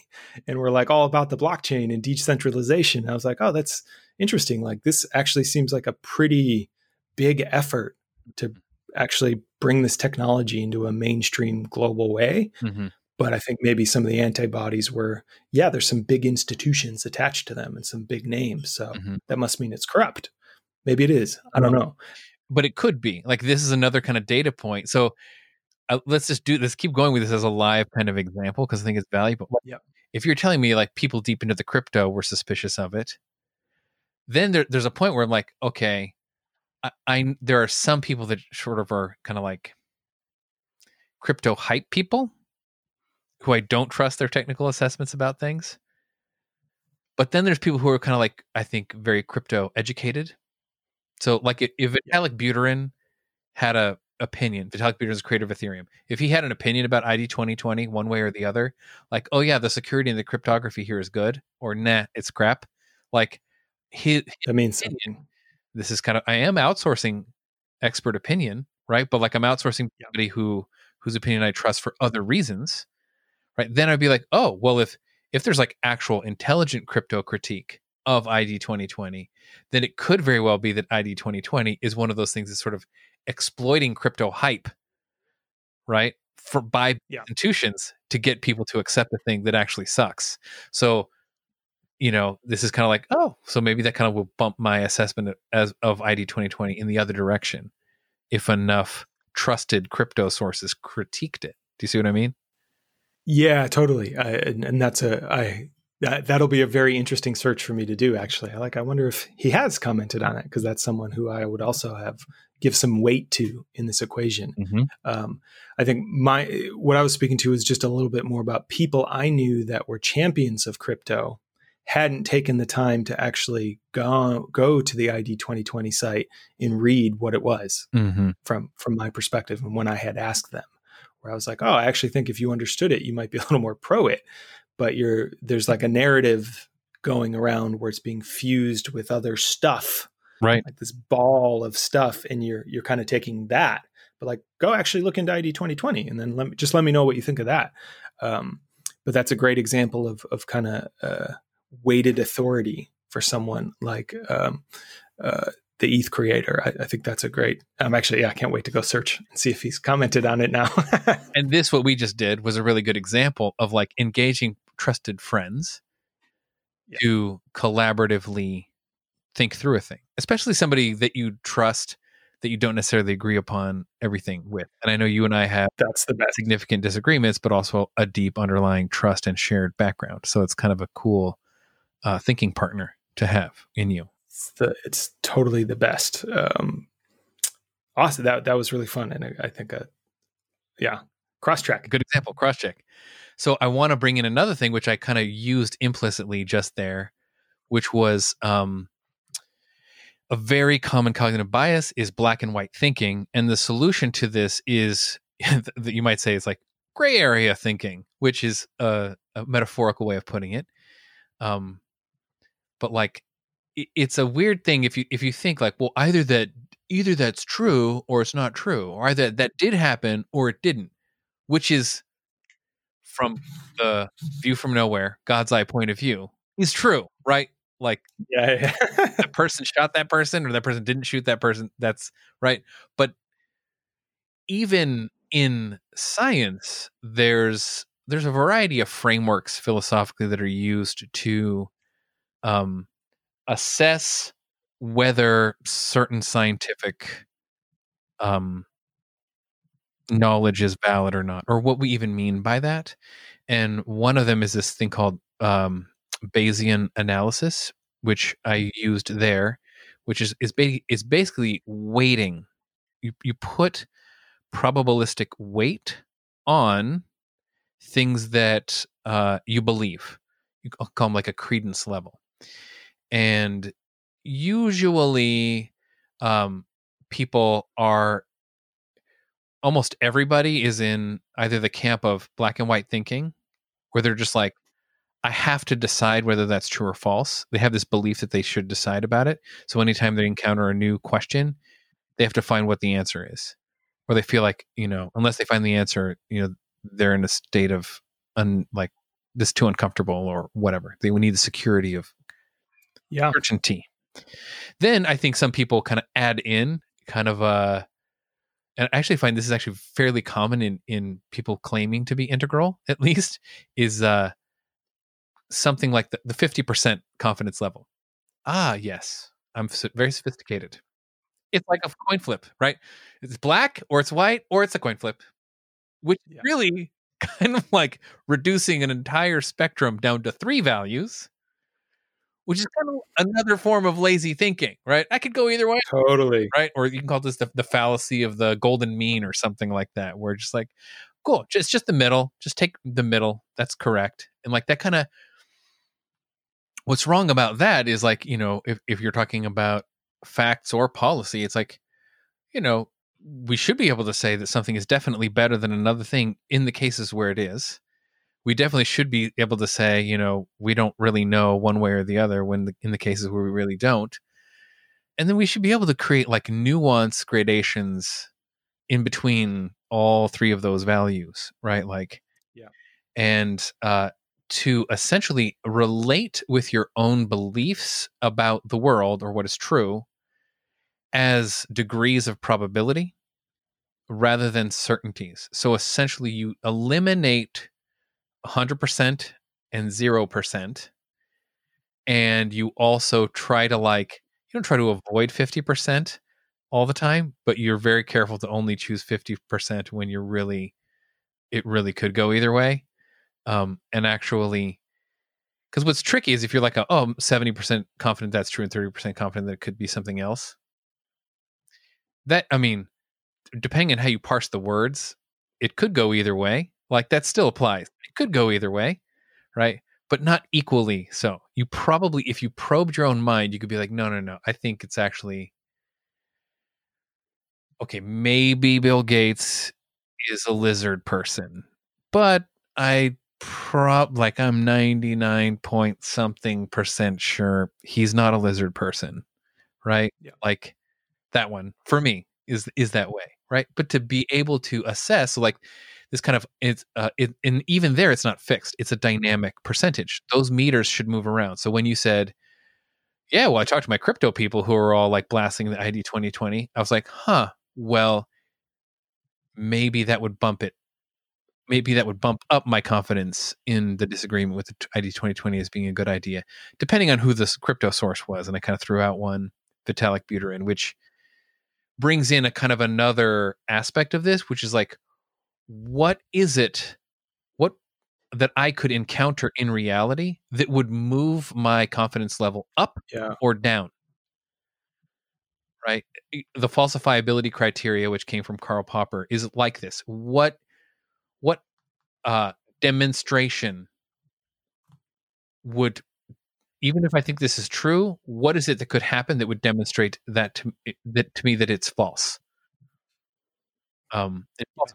and were like all about the blockchain and decentralization. I was like, oh, that's interesting. Like this actually seems like a pretty big effort to actually bring this technology into a mainstream global way. hmm But I think maybe some of the antibodies were, yeah, there's some big institutions attached to them and some big names. So Mhm. that must mean it's corrupt. Maybe it is. I don't know. But it could be like this is another kind of data point. So uh, let's just do let's keep going with this as a live kind of example because I think it's valuable. Yep. If you're telling me like people deep into the crypto were suspicious of it, then there, there's a point where I'm like, okay, I, I there are some people that sort of are kind of like crypto hype people who I don't trust their technical assessments about things. But then there's people who are kind of like I think very crypto educated. So like if, Vitalik Buterin had a opinion, Vitalik Buterin is creator of Ethereum. If he had an opinion about ID 2020 one way or the other, like oh yeah, the security and the cryptography here is good, or nah, it's crap. Like his, That means opinion. This is kind of I am outsourcing expert opinion, right? But like I'm outsourcing somebody who whose opinion I trust for other reasons, right? Then I'd be like, oh, well, if if there's like actual intelligent crypto critique of ID 2020, then it could very well be that ID 2020 is one of those things that's sort of exploiting crypto hype, right? For by Yeah. institutions to get people to accept a thing that actually sucks. So, you know, this is kind of like, oh, so maybe that kind of will bump my assessment as of ID 2020 in the other direction if enough trusted crypto sources critiqued it. Do you see what I mean? Yeah, totally. I, and, and that's a I that that'll be a very interesting search for me to do. Actually, I like. I wonder if he has commented on it because that's someone who I would also have give some weight to in this equation. Mm-hmm. Um, I think my what I was speaking to was just a little bit more about people I knew that were champions of crypto hadn't taken the time to actually go go to the ID 2020 site and read what it was Mm-hmm. from from my perspective and when I had asked them where I was like, "Oh, I actually think if you understood it, you might be a little more pro it." But you're there's like a narrative going around where it's being fused with other stuff, Right. like this ball of stuff and you're you're kind of taking that. But like go actually look into ID 2020 and then let me just let me know what you think of that. Um, but that's a great example of of kind of uh, weighted authority for someone like um, uh, the ETH creator. I, I think that's a great. I'm actually, yeah, I can't wait to go search and see if he's commented on it now. And this, what we just did, was a really good example of like engaging trusted friends Yeah. to collaboratively think through a thing, especially somebody that you trust that you don't necessarily agree upon everything with. And I know you and I have that's the best. significant disagreements, but also a deep underlying trust and shared background. So it's kind of a cool uh, thinking partner to have in you. It's, the, it's totally the best. Um, awesome. That that was really fun, and I, I think, uh, yeah, cross track. Good example, cross check. So I want to bring in another thing which I kind of used implicitly just there, which was um, a very common cognitive bias is black and white thinking, and the solution to this is that you might say it's like gray area thinking, which is a, a metaphorical way of putting it. Um, but like it's a weird thing if you if you think like, well, either that either that's true or it's not true, or either that did happen or it didn't, which is from the view from nowhere, God's eye point of view, is true, right? Like Yeah, yeah. that person shot that person or that person didn't shoot that person. That's right. But even in science, there's there's a variety of frameworks philosophically that are used to um, assess whether certain scientific um, knowledge is valid or not, or what we even mean by that. And one of them is this thing called um, Bayesian analysis, which I used there, which is is, ba- is basically weighting. You you put probabilistic weight on things that uh, you believe. You call them like a credence level, and usually, um, people are almost everybody is in either the camp of black and white thinking, where they're just like, I have to decide whether that's true or false. They have this belief that they should decide about it. So anytime they encounter a new question, they have to find what the answer is. Or they feel like, you know, unless they find the answer, you know, they're in a state of un like this too uncomfortable or whatever. They would need the security of Yeah. certainty. Then I think some people kind of add in kind of a and I actually find this is actually fairly common in in people claiming to be integral, at least, is uh something like the, the 50% confidence level. Ah, yes. I'm very sophisticated. It's like a coin flip, right? It's black or it's white or it's a coin flip, which Yeah. really kind of like reducing an entire spectrum down to three values, which is kind of another form of lazy thinking, right? I could go either way Totally. right? Or you can call this the, the fallacy of the golden mean or something like that, where just like, cool, just just the middle, just take the middle. That's correct. And like that kind of what's wrong about that is like, you know, if, if you're talking about facts or policy, it's like, you know, we should be able to say that something is definitely better than another thing in the cases where it is. We definitely should be able to say, you know, we don't really know one way or the other when the, in the cases where we really don't. And then we should be able to create like nuance gradations in between all three of those values right? Like Yeah. and uh to essentially relate with your own beliefs about the world or what is true as degrees of probability rather than certainties. So essentially you eliminate 100% and 0% and you also try to like you don't try to avoid 50% all the time but you're very careful to only choose 50% when you're really it really could go either way. Um and actually because what's tricky is if you're like a, oh 70% confident that's true and 30% confident that it could be something else. That i mean depending on how you parse the words it could go either way. Like that still applies could go either way right but not equally so. You probably, if you probed your own mind, you could be like, no, no, no. I think it's actually okay. Maybe Bill Gates is a lizard person, but I prob like I'm 99 point something percent sure he's not a lizard person, right? Yeah. Like that one for me is is that way, right? But to be able to assess, like this kind of it's uh, it, and even there it's not fixed. It's a dynamic percentage. Those meters should move around. So when you said yeah well i talked to my crypto people who are all like blasting the id 2020 i was like huh well maybe that would bump it maybe that would bump up my confidence in the disagreement with the id 2020 as being a good idea depending on who this crypto source was and i kind of threw out one vitalik buterin which brings in a kind of another aspect of this which is like what is it what that i could encounter in reality that would move my confidence level up Yeah. or down? Right? The falsifiability criteria which came from karl popper is like this. What what uh demonstration would even if i think this is true what is it that could happen that would demonstrate that to that to me that it's false um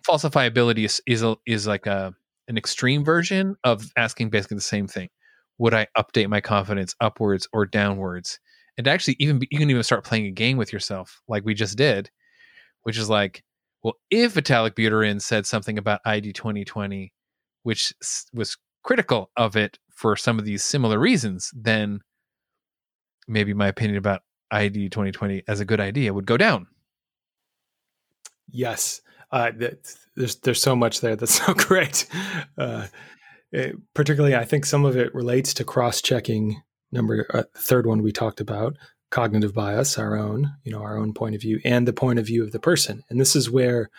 falsifiability is is, a, is like a an extreme version of asking basically the same thing. Would i update my confidence upwards or downwards? And actually even you can even start playing a game with yourself like we just did which is like well if vitalik buterin said something about id 2020 which was critical of it for some of these similar reasons then maybe my opinion about id 2020 as a good idea would go down Yes, uh, that, there's there's so much there that's so great. Uh, it- particularly, I think some of it relates to cross-checking. Number uh, the third one we talked about cognitive bias, our own, you know, our own point of view, and the point of view of the person. And this is where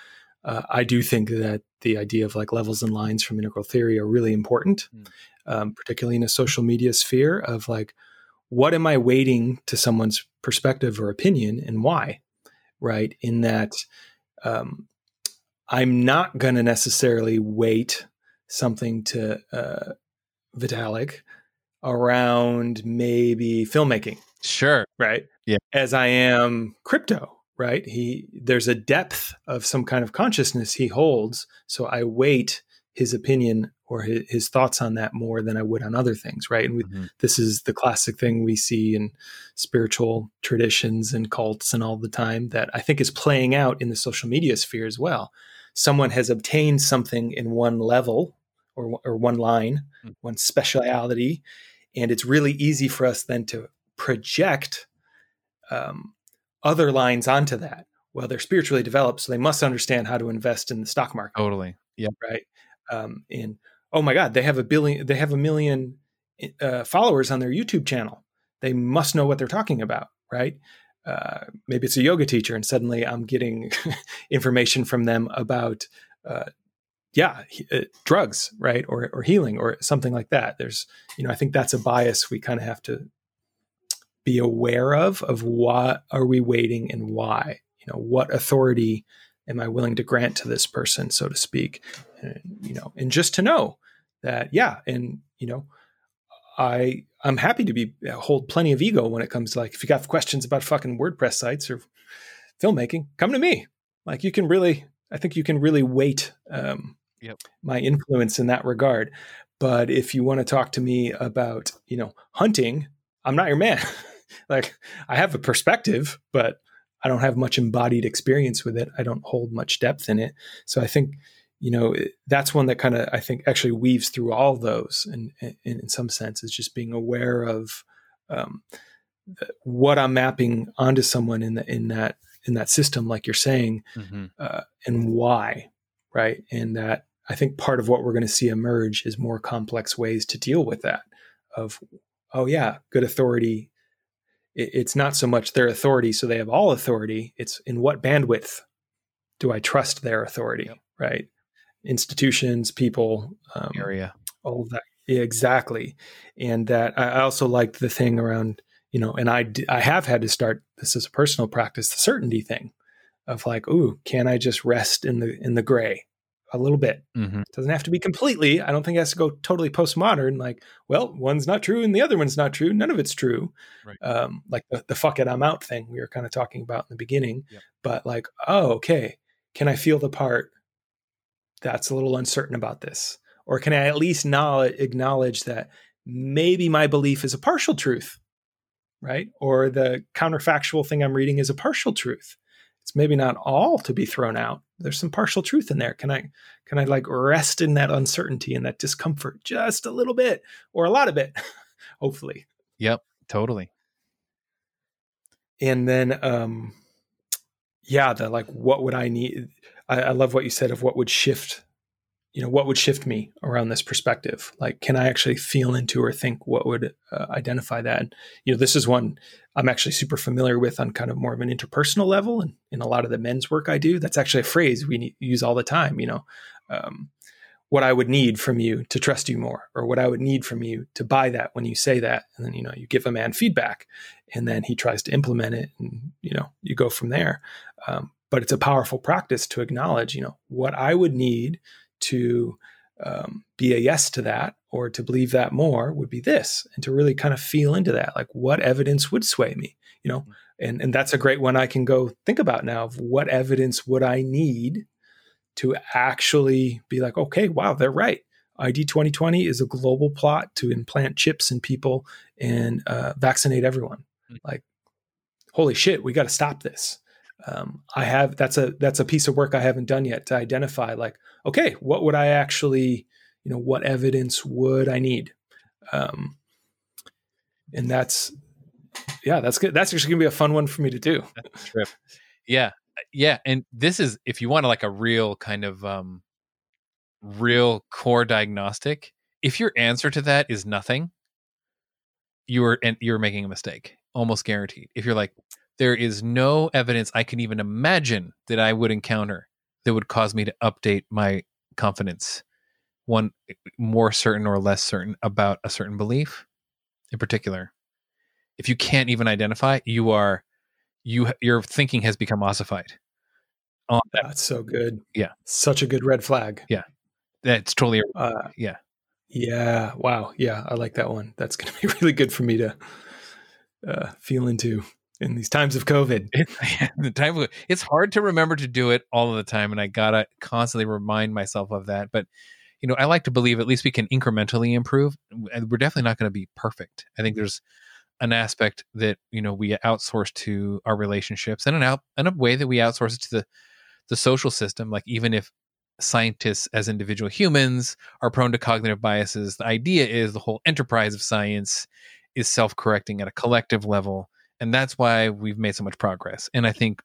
uh, I do think that the idea of like levels and lines from integral theory are really important, Mm. um, particularly in a social media sphere of like, what am I weighting to someone's perspective or opinion, and why? Right? In that um, I'm not going to necessarily wait something to uh, Vitalik around maybe filmmaking, Sure. right? Yeah. As I am crypto, right? He there's a depth of some kind of consciousness he holds, so I wait his opinion or his, his thoughts on that more than I would on other things, right? And we, Mhm. this is the classic thing we see in spiritual traditions and cults and all the time that I think is playing out in the social media sphere as well. Someone has obtained something in one level or, or one line, Mm. one speciality, and it's really easy for us then to project um, other lines onto that. Well, they're spiritually developed, so they must understand how to invest in the stock market Totally. Yeah. right? Um, and oh my God, they have a billion, they have a million uh, followers on their YouTube channel. They must know what they're talking about, right? Uh, maybe it's a yoga teacher, and suddenly I'm getting information from them about, uh, yeah, uh, drugs, right, or or healing, or something like that. There's, you know, I think that's a bias we kind of have to be aware of. Of what are we waiting and why? You know, what authority am I willing to grant to this person, so to speak? And, you know, and just to know that, yeah, and you know, I I'm happy to be hold plenty of ego when it comes to like if you got questions about fucking WordPress sites or filmmaking, come to me. Like you can really, I think you can really weight um, Yep. my influence in that regard. But if you want to talk to me about you know hunting, I'm not your man. like I have a perspective, but I don't have much embodied experience with it. I don't hold much depth in it. So I think, you know, it- that's one that kind of I think actually weaves through all those, and in, in some sense, is just being aware of um, what I'm mapping onto someone in the, in that in that system, like you're saying, Mhm. uh, and why, right? And that I think part of what we're going to see emerge is more complex ways to deal with that. Of, oh yeah, good authority. It, it's not so much their authority, so they have all authority. It's in what bandwidth do I trust their authority, Yep. right? Institutions, people, um, Area. all of that Yeah, exactly and that i also liked the thing around you know and i d- i have had to start this as a personal practice the certainty thing of like ooh can i just rest in the in the gray a little bit Mm-hmm. doesn't have to be completely i don't think it has to go totally postmodern like well one's not true and the other one's not true none of it's true Right. um, like the, the fuck it i'm out thing we were kind of talking about in the beginning Yep. but like oh okay can i feel the part that's a little uncertain about this? Or can i at least knowledge, acknowledge that maybe my belief is a partial truth right? Or the counterfactual thing i'm reading is a partial truth. It's maybe not all to be thrown out. There's some partial truth in there. Can i can i like rest in that uncertainty and that discomfort just a little bit? Or a lot of it hopefully. Yep, Totally. and then um yeah the like what would i need I, I love what you said of what would shift you know what would shift me around this perspective? Like can i actually feel into or think what would uh, identify that? And, you know this is one i'm actually super familiar with on kind of more of an interpersonal level and in a lot of the men's work i do. That's actually a phrase we use all the time you know um, what i would need from you to trust you more or what i would need from you to buy that when you say that. And then you know you give a man feedback and then he tries to implement it and you know you go from there. Um, but it's a powerful practice to acknowledge you know what i would need to um, be a yes to that or to believe that more would be this and to really kind of feel into that like what evidence would sway me you know? And and that's a great one i can go think about now of what evidence would i need to actually be like okay wow they're right. Id 2020 is a global plot to implant chips in people and uh, vaccinate everyone. Mhm. like holy shit we got to stop this um, i have that's a that's a piece of work i haven't done yet to identify like okay what would i actually you know what evidence would i need um, and that's yeah that's good that's actually gonna be a fun one for me to do trip. Yeah. Yeah. And this is if you want like a real kind of um real core diagnostic, if your answer to that is nothing, you're and you're making a mistake. Almost guaranteed. If you're like, there is no evidence I can even imagine that I would encounter that would cause me to update my confidence one more certain or less certain about a certain belief in particular if you can't even identify you are you your thinking has become ossified on that that's so good Yeah. such a good red flag Yeah. That's totally Uh, yeah. yeah. Wow. Yeah. I like that one. That's going to be really good for me to uh, feel into in these times of COVID. The time of- it's hard to remember to do it all of the time, and I gotta constantly remind myself of that. But you know, I like to believe at least we can incrementally improve, we're definitely not going to be perfect. I think there's an aspect that you know we outsource to our relationships, and an out and a way that we outsource it to the the social system. Like even if scientists as individual humans are prone to cognitive biases, the idea is the whole enterprise of science is self-correcting at a collective level and that's why we've made so much progress and i think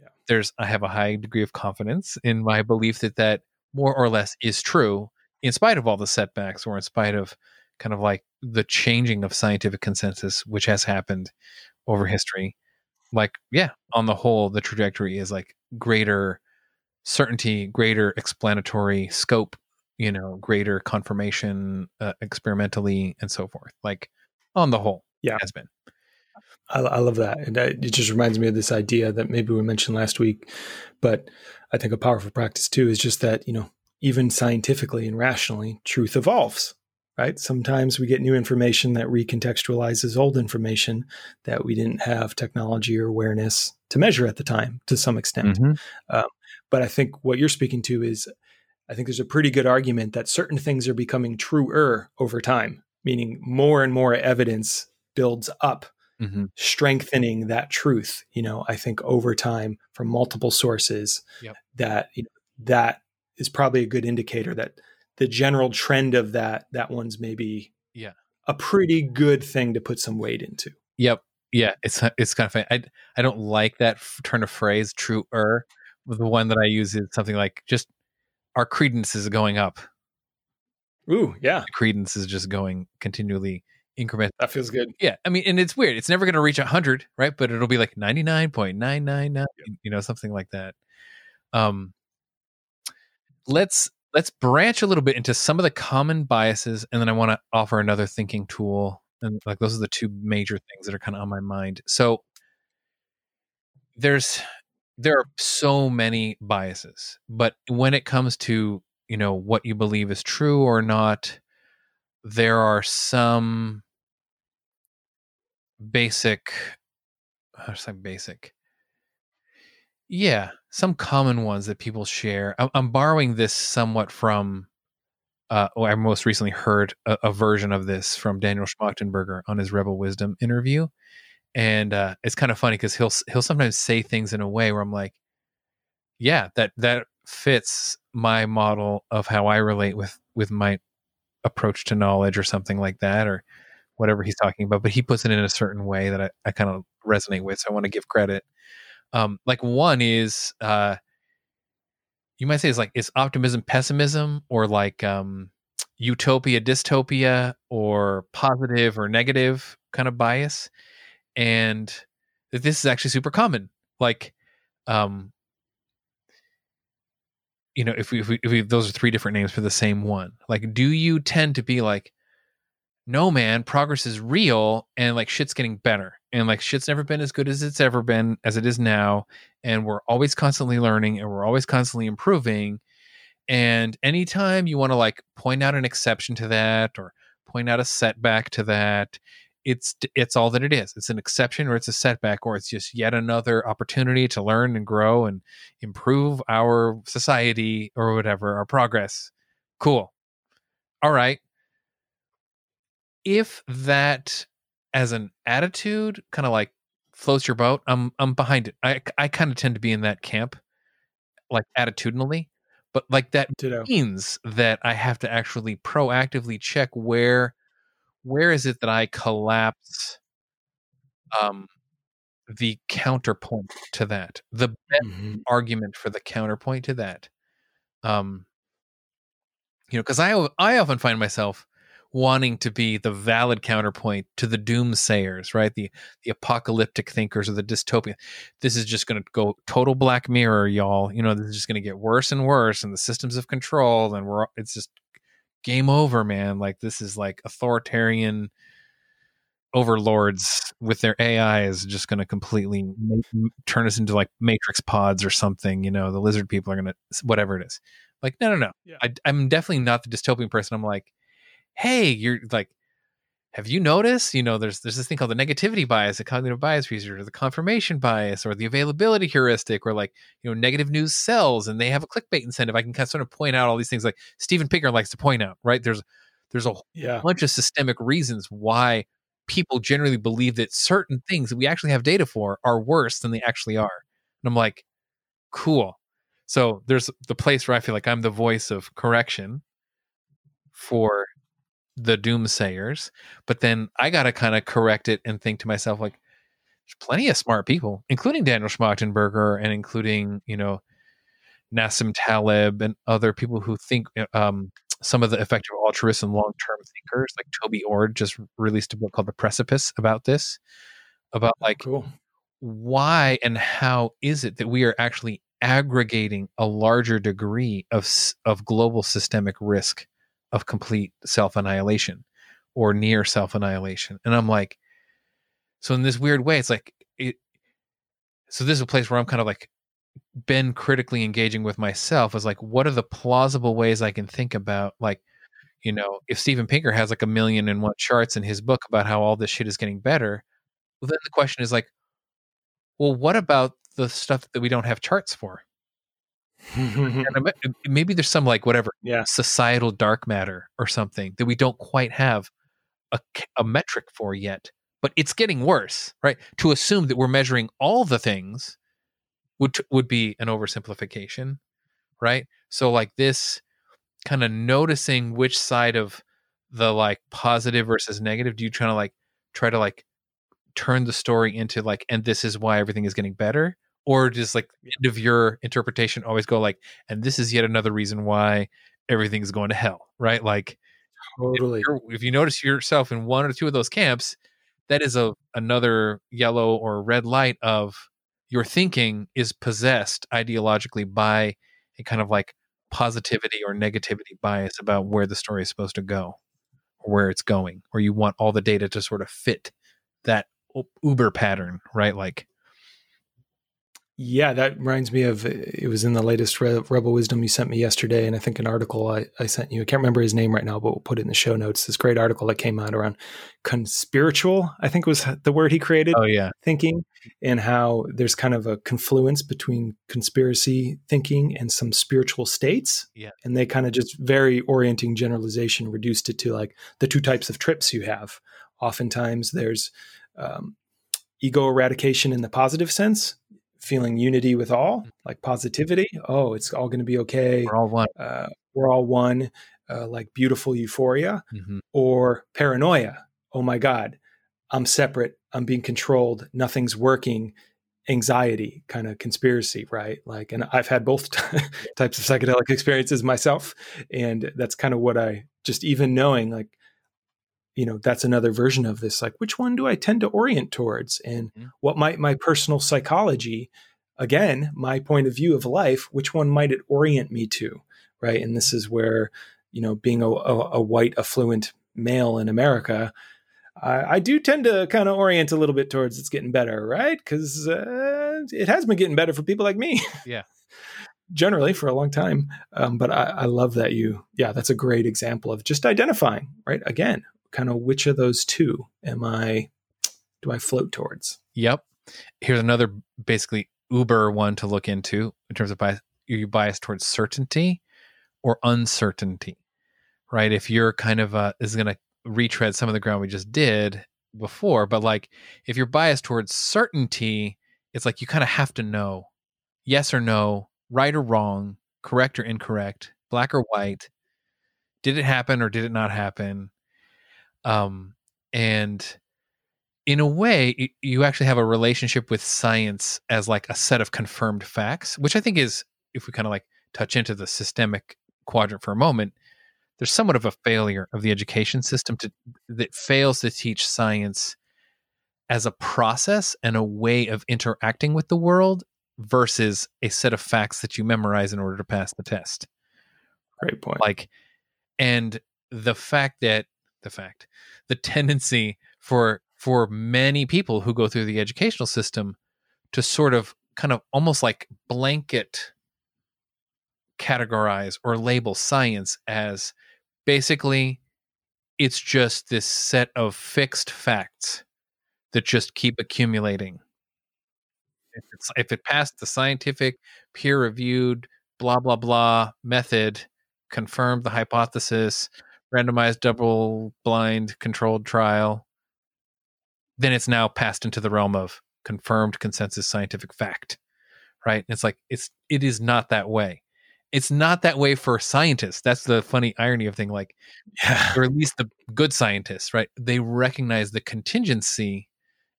Yeah. there's i have a high degree of confidence in my belief that that more or less is true in spite of all the setbacks or in spite of kind of like the changing of scientific consensus which has happened over history like yeah on the whole the trajectory is like greater certainty greater explanatory scope you know greater confirmation uh, experimentally and so forth like on the whole Yeah. has been I, I love that. And I, it just reminds me of this idea that maybe we mentioned last week, but I think a powerful practice too is just that, you know, even scientifically and rationally, truth evolves, right? Sometimes we get new information that recontextualizes old information that we didn't have technology or awareness to measure at the time to some extent. Mm-hmm. Um, but I think what you're speaking to is I think there's a pretty good argument that certain things are becoming truer over time, meaning more and more evidence builds up Mhm. strengthening that truth you know i think over time from multiple sources Yep. that you know, that is probably a good indicator that the general trend of that that one's maybe Yeah. a pretty good thing to put some weight into Yep. Yeah, it's it's kind of funny. I I don't like that turn of phrase, truer. The one that I use is something like just our credence is going up. ooh yeah The credence is just going continually increment. that feels good Yeah, I mean, and it's weird. It's never going to reach hundred, right? But it'll be like ninety nine point nine nine nine, you know, something like that. Um, let's let's branch a little bit into some of the common biases, and then I want to offer another thinking tool. And like those are the two major things that are kind of on my mind. So there's there are so many biases, but when it comes to you know what you believe is true or not, there are some basic how to say basic yeah some common ones that people share. I'm, I'm borrowing this somewhat from uh well, i most recently heard a, a version of this from daniel schmachtenberger on his rebel wisdom interview and uh it's kind of funny because he'll he'll sometimes say things in a way where i'm like yeah that that fits my model of how i relate with with my approach to knowledge or something like that or whatever he's talking about, but he puts it in a certain way that I, I kind of resonate with. So I want to give credit. Um, like one is uh, you might say is like is optimism pessimism or like um, utopia dystopia or positive or negative kind of bias, and that this is actually super common. Like, um, you know, if we, if we if we those are three different names for the same one. Like, do you tend to be like no man progress is real and like shit's getting better. And like shit's never been as good as it's ever been as it is now. And we're always constantly learning and we're always constantly improving. And anytime you want to like point out an exception to that or point out a setback to that it's it's all that it is. It's an exception or it's a setback or it's just yet another opportunity to learn and grow and improve our society or whatever our progress. Cool. All right if that as an attitude kind of like floats your boat i'm i'm behind it i i kind of tend to be in that camp like attitudinally but like that ditto means that i have to actually proactively check where where is it that i collapse um the counterpoint to that the best Mhm. argument for the counterpoint to that um you know because i i often find myself wanting to be the valid counterpoint to the doomsayers right the the apocalyptic thinkers or the dystopian. this is just going to go total black mirror y'all you know this is just going to get worse and worse and the systems of control and we're it's just game over man like this is like authoritarian overlords with their AI is just going to completely ma- m- turn us into like matrix pods or something. You know, the lizard people are going to whatever it is. Like, no, no, no. Yeah. I, I'm definitely not the dystopian person. I'm like, hey, you're like, have you noticed? You know, there's there's this thing called the negativity bias, the cognitive bias research, or the confirmation bias, or the availability heuristic, or like you know, negative news sells, and they have a clickbait incentive. I can kind of sort of point out all these things, like Steven Pinker likes to point out, right? There's there's a Yeah. bunch of systemic reasons why people generally believe that certain things that we actually have data for are worse than they actually are. And I'm like, cool. So there's the place where I feel like I'm the voice of correction for the doomsayers, but then I got to kind of correct it and think to myself, like, there's plenty of smart people, including Daniel Schmachtenberger and including, you know, Nassim Taleb and other people who think um, some of the effective altruists and long term thinkers, like Toby Ord, just released a book called The Precipice about this, about like cool. why and how is it that we are actually aggregating a larger degree of of global systemic risk of complete self annihilation or near self annihilation? And I'm like, so in this weird way, it's like it. So this is a place where I'm kind of like been critically engaging with myself is like what are the plausible ways I can think about like you know if Steven Pinker has like a million and one charts in his book about how all this shit is getting better well then the question is like well what about the stuff that we don't have charts for and maybe there's some like whatever yeah. societal dark matter or something that we don't quite have a, a metric for yet but it's getting worse right? To assume that we're measuring all the things would would be an oversimplification right? So like this kind of noticing which side of the like positive versus negative do you try to like try to like turn the story into like and this is why everything is getting better or just like end of your interpretation always go like and this is yet another reason why everything's going to hell right like Totally. if, if you notice yourself in one or two of those camps that is a another yellow or red light of your thinking is possessed ideologically by a kind of like positivity or negativity bias about where the story is supposed to go or where it's going or you want all the data to sort of fit that uber pattern right like Yeah, that reminds me of it was in the latest Re- Rebel Wisdom you sent me yesterday, and I think an article I, I sent you. I can't remember his name right now, but we'll put it in the show notes. This great article that came out around conspiritual, I think was the word he created, oh yeah thinking, and how there's kind of a confluence between conspiracy thinking and some spiritual states. Yeah. And they kind of just very orienting generalization reduced it to like the two types of trips you have. Oftentimes there's um, ego eradication in the positive sense, feeling unity with all, like positivity. Oh, it's all going to be okay. we're all one Uh, we're all one, uh, like beautiful euphoria, Mhm. or paranoia. Oh my God, I'm separate. I'm being controlled. Nothing's working. Anxiety, kind of conspiracy, right? Like, and I've had both types of psychedelic experiences myself. And that's kind of what I just even knowing, like, you know, that's another version of this. Like, which one do I tend to orient towards? And Mhm. what might my personal psychology, again, my point of view of life, which one might it orient me to? Right. And this is where, you know, being a, a, a white, affluent male in America, I, I do tend to kind of orient a little bit towards it's getting better, right? Because uh, it has been getting better for people like me. Yeah. Generally for a long time. Um, but I, I love that you, yeah, that's a great example of just identifying, right? Again, kind of which of those two am I, do I float towards? Yep. Here's another basically uber one to look into in terms of bias. Are you biased towards certainty or uncertainty? Right. If you're kind of uh is gonna retread some of the ground we just did before, but like if you're biased towards certainty, it's like you kind of have to know yes or no, right or wrong, correct or incorrect, black or white. Did it happen or did it not happen? Um, and in a way, you actually have a relationship with science as like a set of confirmed facts, which I think is, if we kind of like touch into the systemic quadrant for a moment, there's somewhat of a failure of the education system to that fails to teach science as a process and a way of interacting with the world versus a set of facts that you memorize in order to pass the test Great point. like and the fact that the fact the tendency for for many people who go through the educational system to sort of kind of almost like blanket categorize or label science as basically it's just this set of fixed facts that just keep accumulating. If, if it passed the scientific, peer reviewed, blah, blah, blah method, confirmed the hypothesis, randomized, double blind, controlled trial, then it's now passed into the realm of confirmed consensus scientific fact. Right. And it's like, it's, it is not that way it's not that way for scientists. That's the funny irony of thing. Like, yeah. or at least the good scientists, right? They recognize the contingency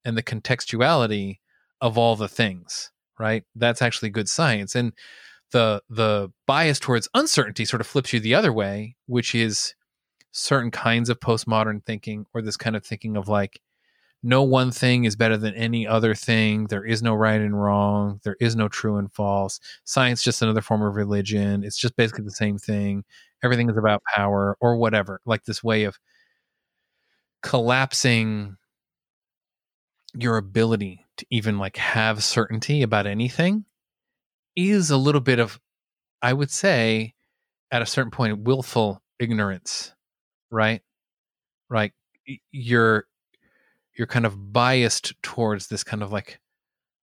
and the contextuality of all the things, right? That's actually good science. And the the bias towards uncertainty sort of flips you the other way, which is certain kinds of postmodern thinking or this kind of thinking of like no one thing is better than any other thing. There is no right and wrong. There is no true and false. Science just another form of religion. It's just basically the same thing. Everything is about power or whatever. Like this way of collapsing your ability to even like have certainty about anything is a little bit of I would say at a certain point willful ignorance, right? Right. You're you're kind of biased towards this kind of like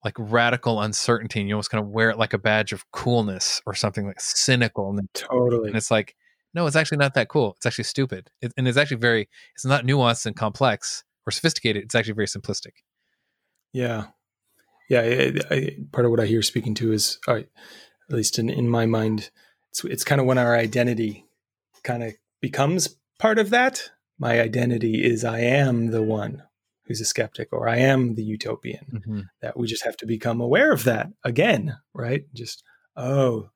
like radical uncertainty and you almost kind of wear it like a badge of coolness or something like cynical and totally and it's like no it's actually not that cool. It's actually stupid. It, and it's actually very it's not nuanced and complex or sophisticated. It's actually very simplistic. Yeah. Yeah I, I, part of what i hear speaking to is uh, at least in, in my mind it's, it's kind of when our identity kind of becomes part of that my identity is i am the one who's a skeptic or I am the utopian. Mm-hmm. That we just have to become aware of that again, right? Just, oh,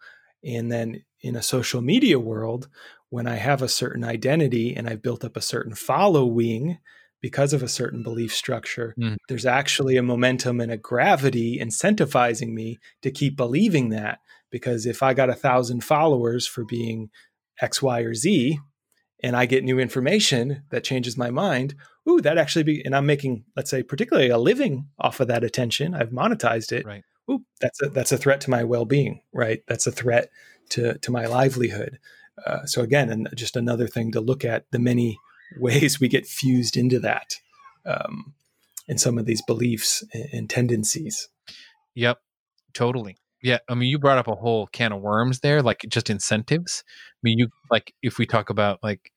and then in a social media world, when I have a certain identity and I've built up a certain following because of a certain belief structure, mm. there's actually a momentum and a gravity incentivizing me to keep believing that. Because if I got a thousand followers for being X, Y, or Z, and I get new information that changes my mind, ooh, that actually be, and I'm making, let's say, particularly a living off of that attention. I've monetized it. Right. Ooh, that's a, that's a threat to my well-being, right? That's a threat to, to my livelihood. Uh, so again, and just another thing to look at the many ways we get fused into that um, in some of these beliefs and tendencies. Yep, totally. Yeah, I mean, you brought up a whole can of worms there, like just incentives. I mean, you like if we talk about like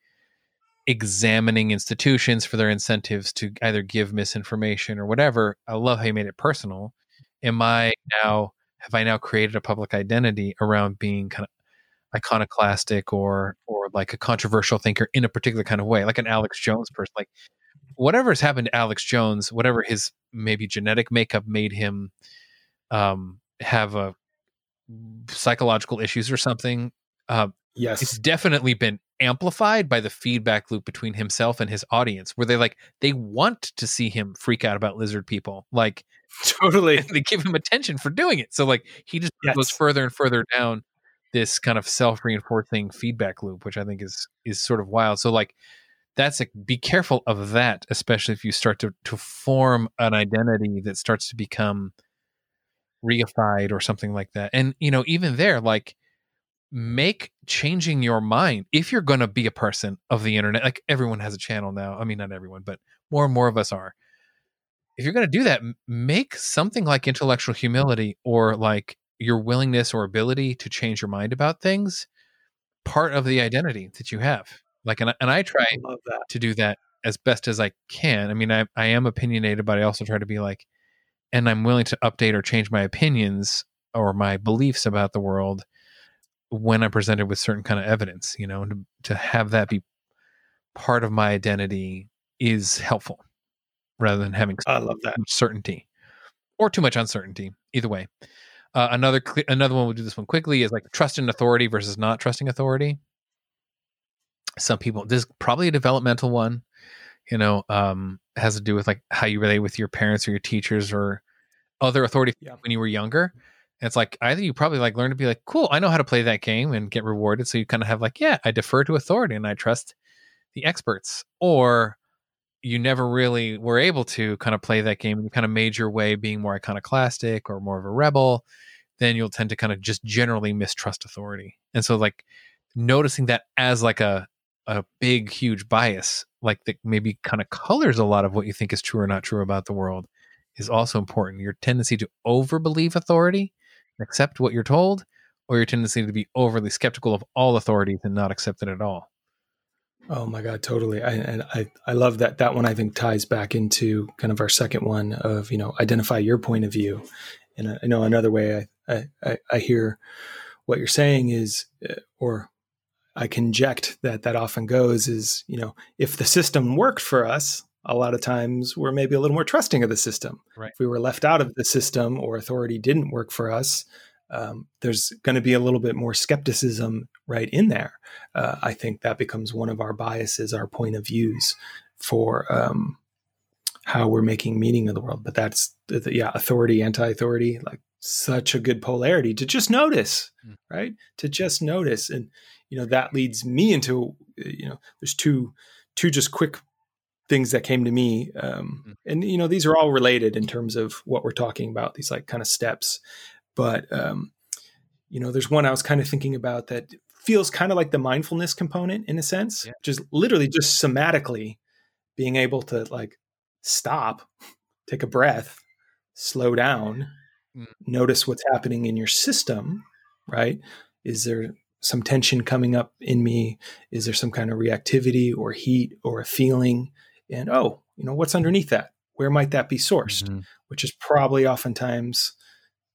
examining institutions for their incentives to either give misinformation or whatever. I love how you made it personal. Am I now have I now created a public identity around being kind of iconoclastic or or like a controversial thinker in a particular kind of way, like an Alex Jones person, like whatever's happened to Alex Jones, whatever his maybe genetic makeup made him um, have a psychological issues or something. Uh, yes, it's definitely been amplified by the feedback loop between himself and his audience where they like they want to see him freak out about lizard people like totally they give him attention for doing it so like he just yes. goes further and further down this kind of self-reinforcing feedback loop which i think is is sort of wild so like that's like be careful of that especially if you start to to form an identity that starts to become reified or something like that. And you know even there like make changing your mind if you're going to be a person of the internet like everyone has a channel now. I mean not everyone but more and more of us are. If you're going to do that make something like intellectual humility or like your willingness or ability to change your mind about things part of the identity that you have. Like and, and i try I to do that as best as i can. I mean I, I am opinionated but i also try to be like and i'm willing to update or change my opinions or my beliefs about the world when I'm presented with certain kind of evidence, you know, to, to have that be part of my identity is helpful rather than having I love that certainty or too much uncertainty. Either way, uh, another another one we'll do this one quickly is like trust in authority versus not trusting authority. Some people this is probably a developmental one, you know, um, has to do with like how you relate with your parents or your teachers or other authority yeah. when you were younger it's like either you probably like learn to be like, cool, I know how to play that game and get rewarded. So you kind of have like, yeah, I defer to authority and I trust the experts. Or you never really were able to kind of play that game and you kind of made your way being more iconoclastic or more of a rebel. then you'll tend to kind of just generally mistrust authority. And so like noticing that as like a a big huge bias like that maybe kind of colors a lot of what you think is true or not true about the world is also important. Your tendency to overbelieve authority, accept what you're told, or your tendency to be overly skeptical of all authorities and not accept it at all. Oh my God, totally. I, and I, I love that. That one I think ties back into kind of our second one of, you know, identify your point of view. And I know another way I, I, I hear what you're saying is, uh, or I conject that that often goes is, you know, if the system worked for us, a lot of times we're maybe a little more trusting of the system. Right. If we were left out of the system or authority didn't work for us, um, there's going to be a little bit more skepticism right in there. Uh, I think that becomes one of our biases, our point of views for um, how we're making meaning of the world. But that's yeah, authority, anti-authority, like such a good polarity to just notice, mm. right? To just notice, and you know that leads me into you know there's two two just quick things that came to me um, mm. and you know these are all related in terms of what we're talking about these like kind of steps but um, you know, there's one I was kind of thinking about that feels kind of like the mindfulness component in a sense, yeah. just literally just somatically being able to like stop, take a breath, slow down, mm. notice what's happening in your system, right? Is there some tension coming up in me? Is there some kind of reactivity or heat or a feeling? And oh, you know, what's underneath that? Where might that be sourced? Mm-hmm. Which is probably oftentimes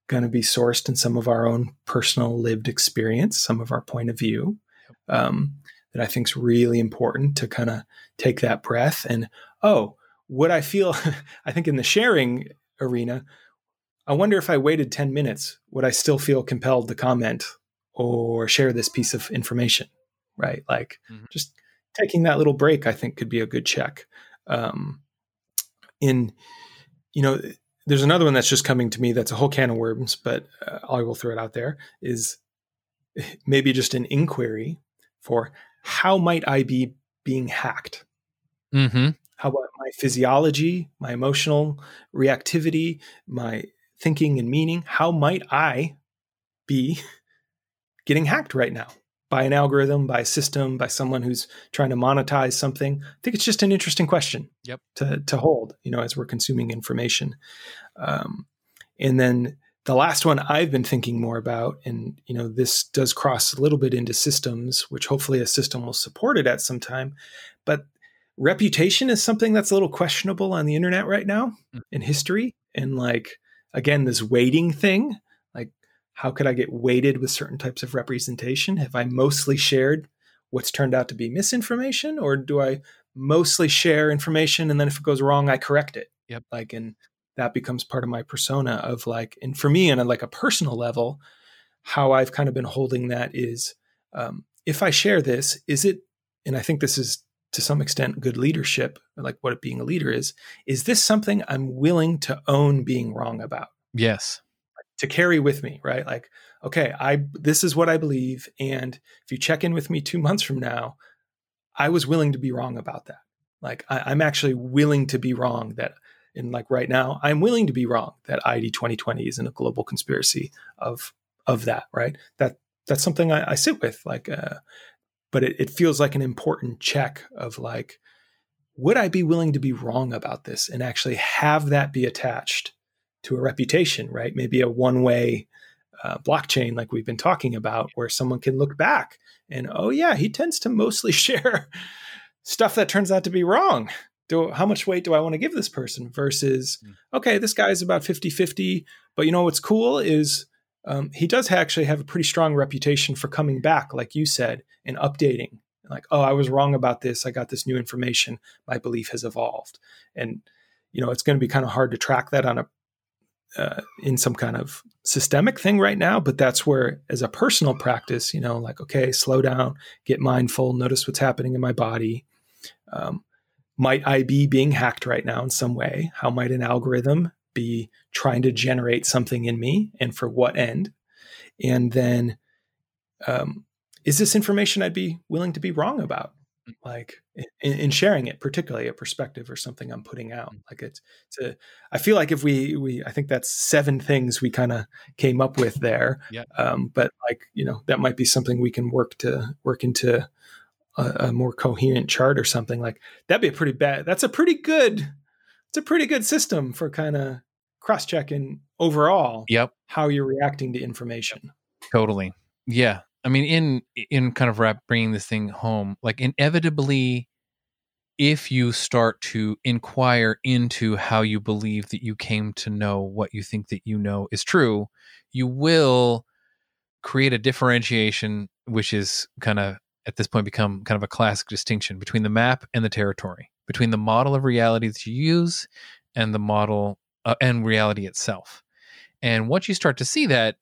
going to be sourced in some of our own personal lived experience, some of our point of view. Um, that I think is really important to kind of take that breath and oh, would I feel? I think in the sharing arena, I wonder if I waited ten minutes, would I still feel compelled to comment or share this piece of information? Right, like mm-hmm. just taking that little break, I think could be a good check. Um, in you know there's another one that's just coming to me that's a whole can of worms, but uh, I will throw it out there is maybe just an inquiry for how might I be being hacked? Mm-hmm. How about my physiology, my emotional reactivity, my thinking and meaning? How might I be getting hacked right now? by an algorithm, by a system, by someone who's trying to monetize something? I think it's just an interesting question yep. to, to hold, you know, as we're consuming information. Um, and then the last one I've been thinking more about, and you know, this does cross a little bit into systems, which hopefully a system will support it at some time. But reputation is something that's a little questionable on the internet right now mm. in history. And like again, this waiting thing how could I get weighted with certain types of representation? Have I mostly shared what's turned out to be misinformation, or do I mostly share information and then if it goes wrong, I correct it? Yep. Like, and that becomes part of my persona of like, and for me, on a, like a personal level, how I've kind of been holding that is, um, if I share this, is it, and I think this is to some extent good leadership, like what it being a leader is, is this something I'm willing to own being wrong about? Yes to carry with me, right? Like, okay, I this is what I believe, and if you check in with me two months from now, I was willing to be wrong about that. Like, I, am actually willing to be wrong that, and like right now, I'm willing to be wrong that ID 2020 isn't a global conspiracy of of that, right? That that's something I, I sit with, like, uh, but it, it feels like an important check of like, would I be willing to be wrong about this and actually have that be attached to a reputation, right? Maybe a one way uh, blockchain, like we've been talking about, where someone can look back and, oh, yeah, he tends to mostly share stuff that turns out to be wrong. Do, how much weight do I want to give this person versus, mm. okay, this guy's about 50 50, but you know what's cool is um, he does actually have a pretty strong reputation for coming back, like you said, and updating. Like, oh, I was wrong about this. I got this new information. My belief has evolved. And, you know, it's going to be kind of hard to track that on a uh, in some kind of systemic thing right now, but that's where, as a personal practice, you know, like, okay, slow down, get mindful, notice what's happening in my body. Um, might I be being hacked right now in some way? How might an algorithm be trying to generate something in me and for what end? And then, um, is this information I'd be willing to be wrong about? Like in, in, sharing it particularly a perspective or something i'm putting out Mm. like it's, it's a i feel like if we we i think that's seven things we kind of came up with there Yeah. um but like you know that might be something we can work to work into a, a more coherent chart or something like that'd be a pretty bad that's a pretty good it's a pretty good system for kind of cross-checking overall Yep. how you're reacting to information Totally. Yeah. I mean, in in kind of wrap bringing this thing home, like inevitably, if you start to inquire into how you believe that you came to know what you think that you know is true, you will create a differentiation, which is kind of at this point become kind of a classic distinction between the map and the territory, between the model of reality that you use and the model uh, and reality itself. And once you start to see that,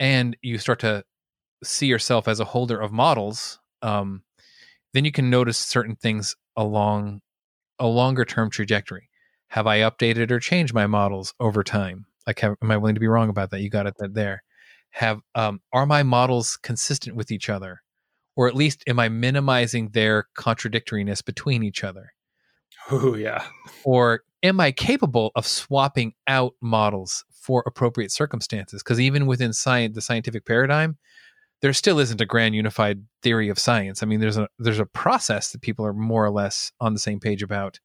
and you start to see yourself as a holder of models, um, then you can notice certain things along a longer term trajectory. Have I updated or changed my models over time? Like, have, am I willing to be wrong about that? You got it that there. Have um, are my models consistent with each other, or at least am I minimizing their contradictoriness between each other? oh yeah or am I capable of swapping out models for appropriate circumstances? Because even within science, the scientific paradigm, there still isn't a grand unified theory of science. I mean, there's a there's a process that people are more or less on the same page about,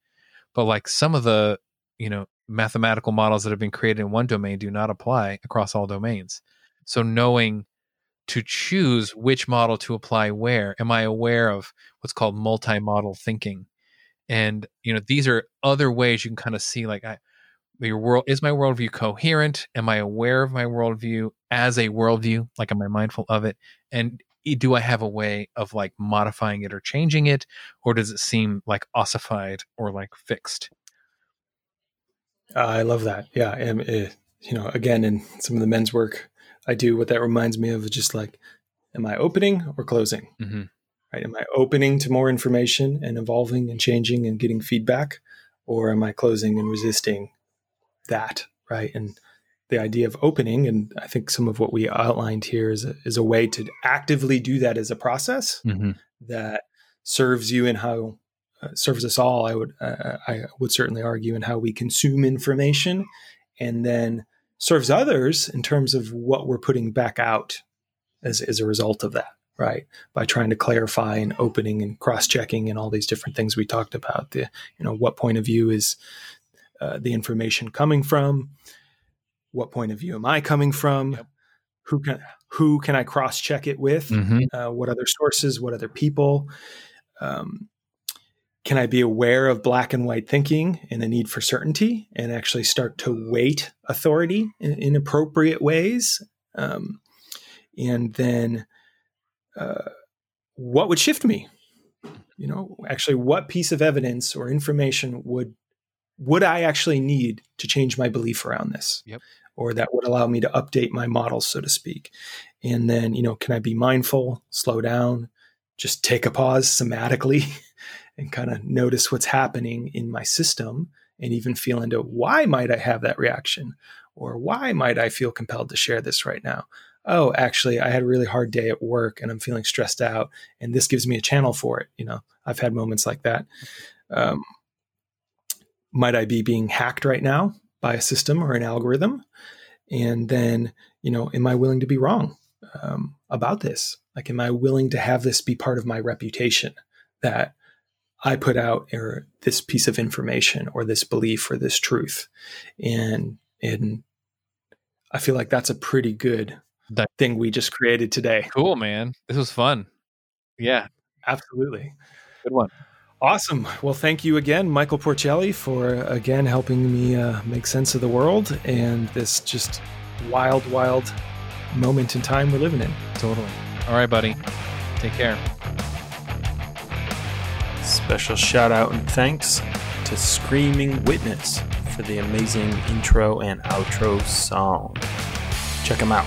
but like some of the you know mathematical models that have been created in one domain do not apply across all domains. So knowing to choose which model to apply where, am I aware of what's called multi-model thinking? and you know these are other ways you can kind of see like I, your world is my worldview coherent am i aware of my worldview as a worldview like am i mindful of it and do i have a way of like modifying it or changing it or does it seem like ossified or like fixed I love that. Yeah, and uh, you know, again, in some of the men's work I do, what that reminds me of is just like, am I opening or closing? mm-hmm. Right? Am I opening to more information and evolving and changing and getting feedback, or am I closing and resisting that? Right? And the idea of opening, and I think some of what we outlined here is a, is a way to actively do that as a process Mm-hmm. that serves you and how uh, serves us all. I would uh, I would certainly argue in how we consume information, and then serves others in terms of what we're putting back out as as a result of that. Right by trying to clarify and opening and cross checking and all these different things we talked about. The you know what point of view is uh, the information coming from? What point of view am I coming from? Yep. Who can who can I cross check it with? Mm-hmm. uh, what other sources, what other people. Um, can I be aware of black and white thinking and the need for certainty and actually start to weight authority in, in appropriate ways? Um, and then uh, what would shift me? You know, actually, what piece of evidence or information would would I actually need to change my belief around this? Yep. Or that would allow me to update my model, so to speak. And then, you know, can I be mindful, slow down, just take a pause somatically and kind of notice what's happening in my system and even feel into why might I have that reaction? Or why might I feel compelled to share this right now? Oh, actually, I had a really hard day at work and I'm feeling stressed out, and this gives me a channel for it. You know, I've had moments like that. Um, might I be being hacked right now by a system or an algorithm? And then, you know, am I willing to be wrong um, about this? Like, am I willing to have this be part of my reputation that I put out or this piece of information or this belief or this truth? And and I feel like that's a pretty good That- thing we just created today. cool man this was fun yeah Absolutely. good one Awesome. Well, thank you again, Michael Porcelli, for again helping me uh, make sense of the world and this just wild, wild moment in time we're living in. totally all right buddy take care Special shout out and thanks to Screaming Witness for the amazing intro and outro song. Check them out.